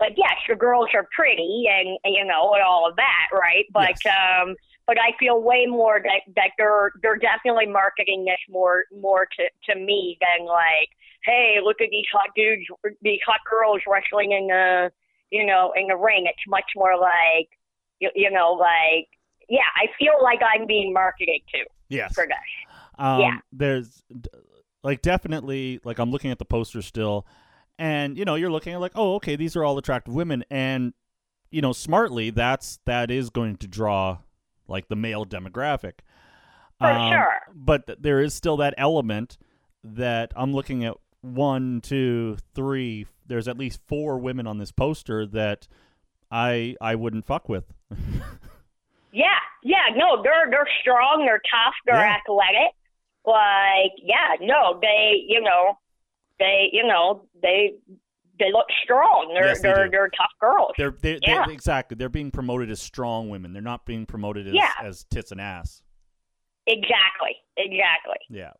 like yes, the girls are pretty and and, you know and all of that, right? But Yes. um, but I feel way more that that they're they're definitely marketing this more more to to me than like, hey, look at these hot dudes, these hot girls wrestling in the you know in the ring. It's much more like you, you know like yeah, I feel like I'm being marketed to Yes. for this. Um, Yeah. There's like definitely like I'm looking at the poster still, and you know you're looking at like oh okay these are all attractive women, and you know smartly that's that is going to draw like the male demographic. For Um, sure. But th- there is still that element that I'm looking at one, two, three. There's at least four women on this poster that I I wouldn't fuck with. Yeah, yeah, no, they're they're strong, they're tough, they're Yeah. athletic. Like, yeah, no, they, you know, they, you know, they they look strong. They're Yes, they are do. they're tough girls. They're, they Yeah. they exactly. They're being promoted as strong women. They're not being promoted as, Yeah. as tits and ass. exactly, exactly. Yeah.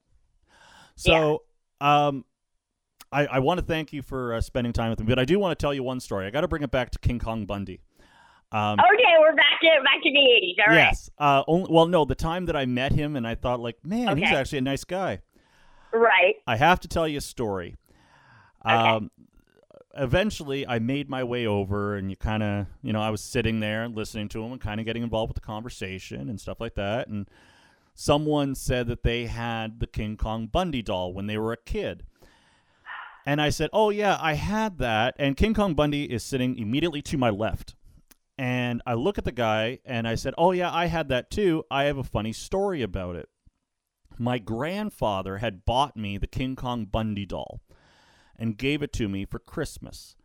So, um, I, I want to thank you for uh, spending time with me, but I do want to tell you one story. I got to bring it back to King Kong Bundy. Um, Okay, we're back to back to the eighties. All right. yes. Uh, only, well, no, the time that I met him and I thought, like, man, he's actually a nice guy. Right. I have to tell you a story. Um, eventually, I made my way over, and you kind of, you know, I was sitting there and listening to him and kind of getting involved with the conversation and stuff like that. And someone said that they had the King Kong Bundy doll when they were a kid. And I said, Oh, yeah, I had that. And King Kong Bundy is sitting immediately to my left. And I look at the guy and I said, Oh, yeah, I had that too. I have a funny story about it my grandfather had bought me the King Kong Bundy doll and gave it to me for Christmas.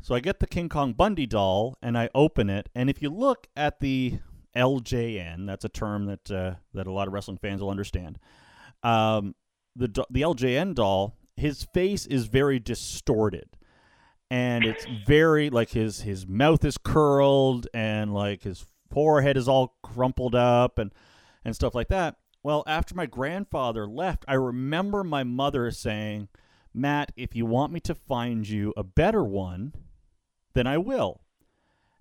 So I get the King Kong Bundy doll and I open it, and if you look at the LJN, that's a term that uh, that a lot of wrestling fans will understand. Um, the the LJN doll, his face is very distorted, and it's very like his his mouth is curled and like his forehead is all crumpled up and and stuff like that. Well, after my grandfather left, I remember my mother saying, Matt, if you want me to find you a better one, then I will.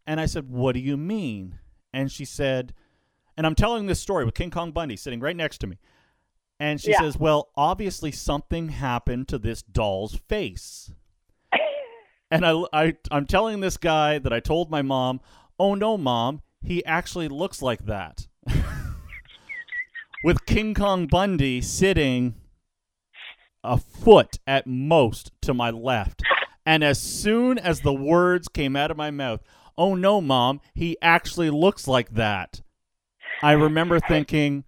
And I said, What do you mean? And she said, and I'm telling this story with King Kong Bundy sitting right next to me. And she Yeah. says, Well, obviously something happened to this doll's face. And I, I, I'm telling this guy that I told my mom, Oh no, mom, he actually looks like that. With King Kong Bundy sitting a foot at most to my left. And as soon as the words came out of my mouth, oh no, mom, he actually looks like that. I remember thinking,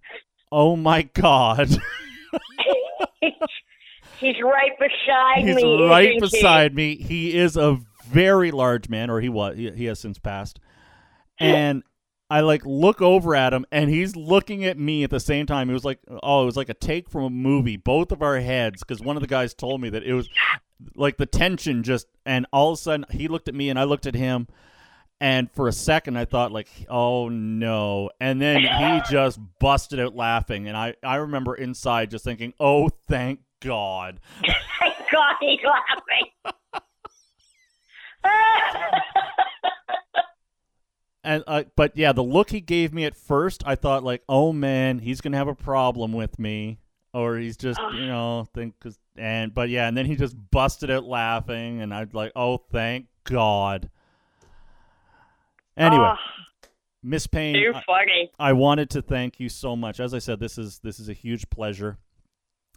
oh my God, He's right beside he's me. He's right isn't he? beside me. He is a very large man, or he was, he, he has since passed. And I like look over at him, and he's looking at me at the same time. It was like, oh, it was like a take from a movie, both of our heads, because one of the guys told me that it was like the tension just, and all of a sudden he looked at me, and I looked at him, and for a second I thought like, oh no, and then he just busted out laughing, and I I remember inside just thinking, oh thank God. Thank God he's laughing. And uh, but yeah, the look he gave me at first, I thought like, oh man, he's gonna have a problem with me, or he's just you know think 'cause- and but yeah, and then he just busted out laughing, and I'd like, oh thank God. Anyway, Oh, Miss Payne, I, funny. I wanted to thank you so much. As I said, this is this is a huge pleasure.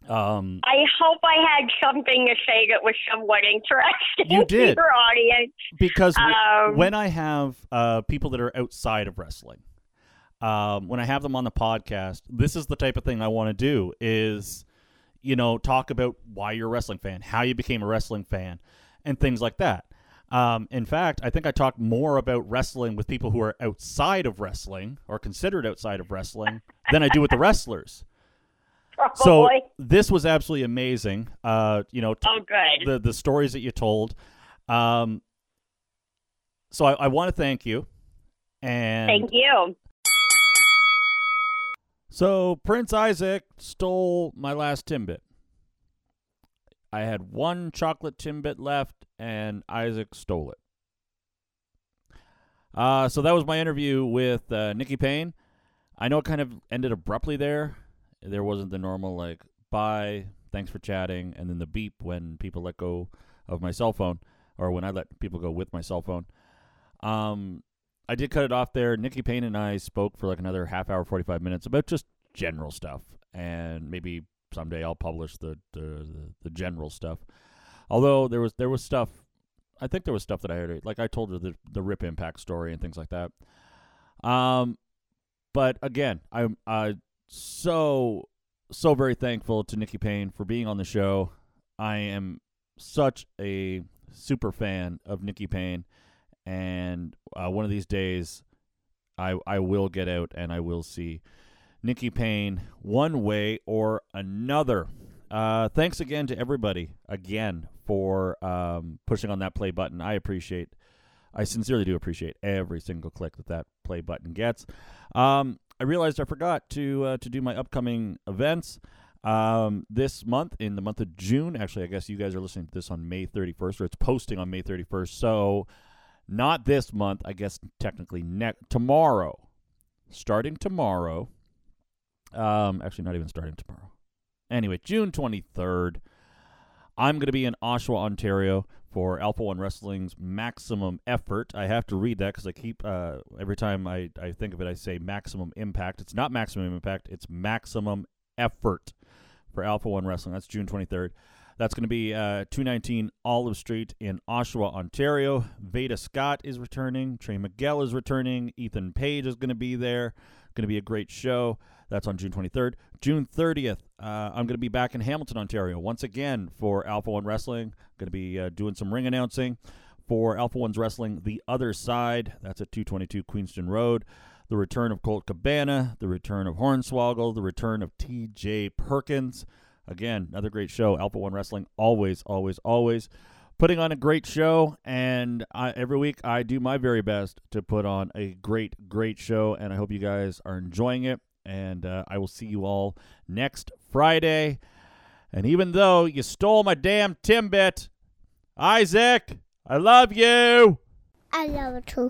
Um, I hope I had something to say that was somewhat interesting You did. to your audience. because Um, when I have uh, people that are outside of wrestling, um, when I have them on the podcast, this is the type of thing I want to do is, you know, talk about why you're a wrestling fan, how you became a wrestling fan, and things like that. Um, in fact, I think I talk more about wrestling with people who are outside of wrestling or considered outside of wrestling than I do with the wrestlers. So this was absolutely amazing. Uh, you know, t- oh, good. the the stories that you told. Um, so I, I want to thank you. And Thank you. so Prince Isaac stole my last Timbit. I had one chocolate Timbit left, and Isaac stole it. Uh, so that was my interview with uh, Nikki Payne. I know it kind of ended abruptly there. There wasn't the normal like bye, thanks for chatting, and then the beep when people let go of my cell phone, or when I let people go with my cell phone. Um, I did cut it off there. Nikki Payne and I spoke for like another half hour, forty five minutes about just general stuff, and maybe someday I'll publish the the, the, the general stuff. Although there was there was stuff, I think there was stuff that I heard. Like I told her the the Rip Impact story and things like that. Um, but again, I'm I so so very thankful to Nikki Payne for being on the show. I am such a super fan of Nikki Payne, and uh, one of these days, I I will get out and I will see Nikki Payne one way or another. Uh, thanks again to everybody again for um, pushing on that play button. I appreciate, I sincerely do appreciate every single click that that play button gets. Um, I realized I forgot to uh, to do my upcoming events. Um, this month, in the month of June, actually, I guess you guys are listening to this on May 31st, or it's posting on May 31st. So, not this month, I guess technically ne- tomorrow. Starting tomorrow. Um, actually, not even starting tomorrow. Anyway, June 23rd, I'm going to be in Oshawa, Ontario for Alpha One Wrestling's Maximum Effort. I have to read that because I keep, uh, every time I, I think of it, I say Maximum Impact. It's not Maximum Impact, it's Maximum Effort for Alpha One Wrestling. That's June 23rd. That's going to be uh, 219 Olive Street in Oshawa, Ontario. Veda Scott is returning. Trey Miguel is returning. Ethan Page is going to be there. Going to be a great show. That's on June 23rd. June 30th, uh, I'm going to be back in Hamilton, Ontario, once again for Alpha One Wrestling. Going to be uh, doing some ring announcing for Alpha One's Wrestling The Other Side. That's at 222 Queenston Road. The return of Colt Cabana, the return of Hornswoggle, the return of TJ Perkins. Again, another great show. Alpha One Wrestling, always, always, always putting on a great show. And I, every week I do my very best to put on a great, great show. And I hope you guys are enjoying it. And uh, I will see you all next Friday. And even though you stole my damn Timbit, Isaac, I love you. I love you too.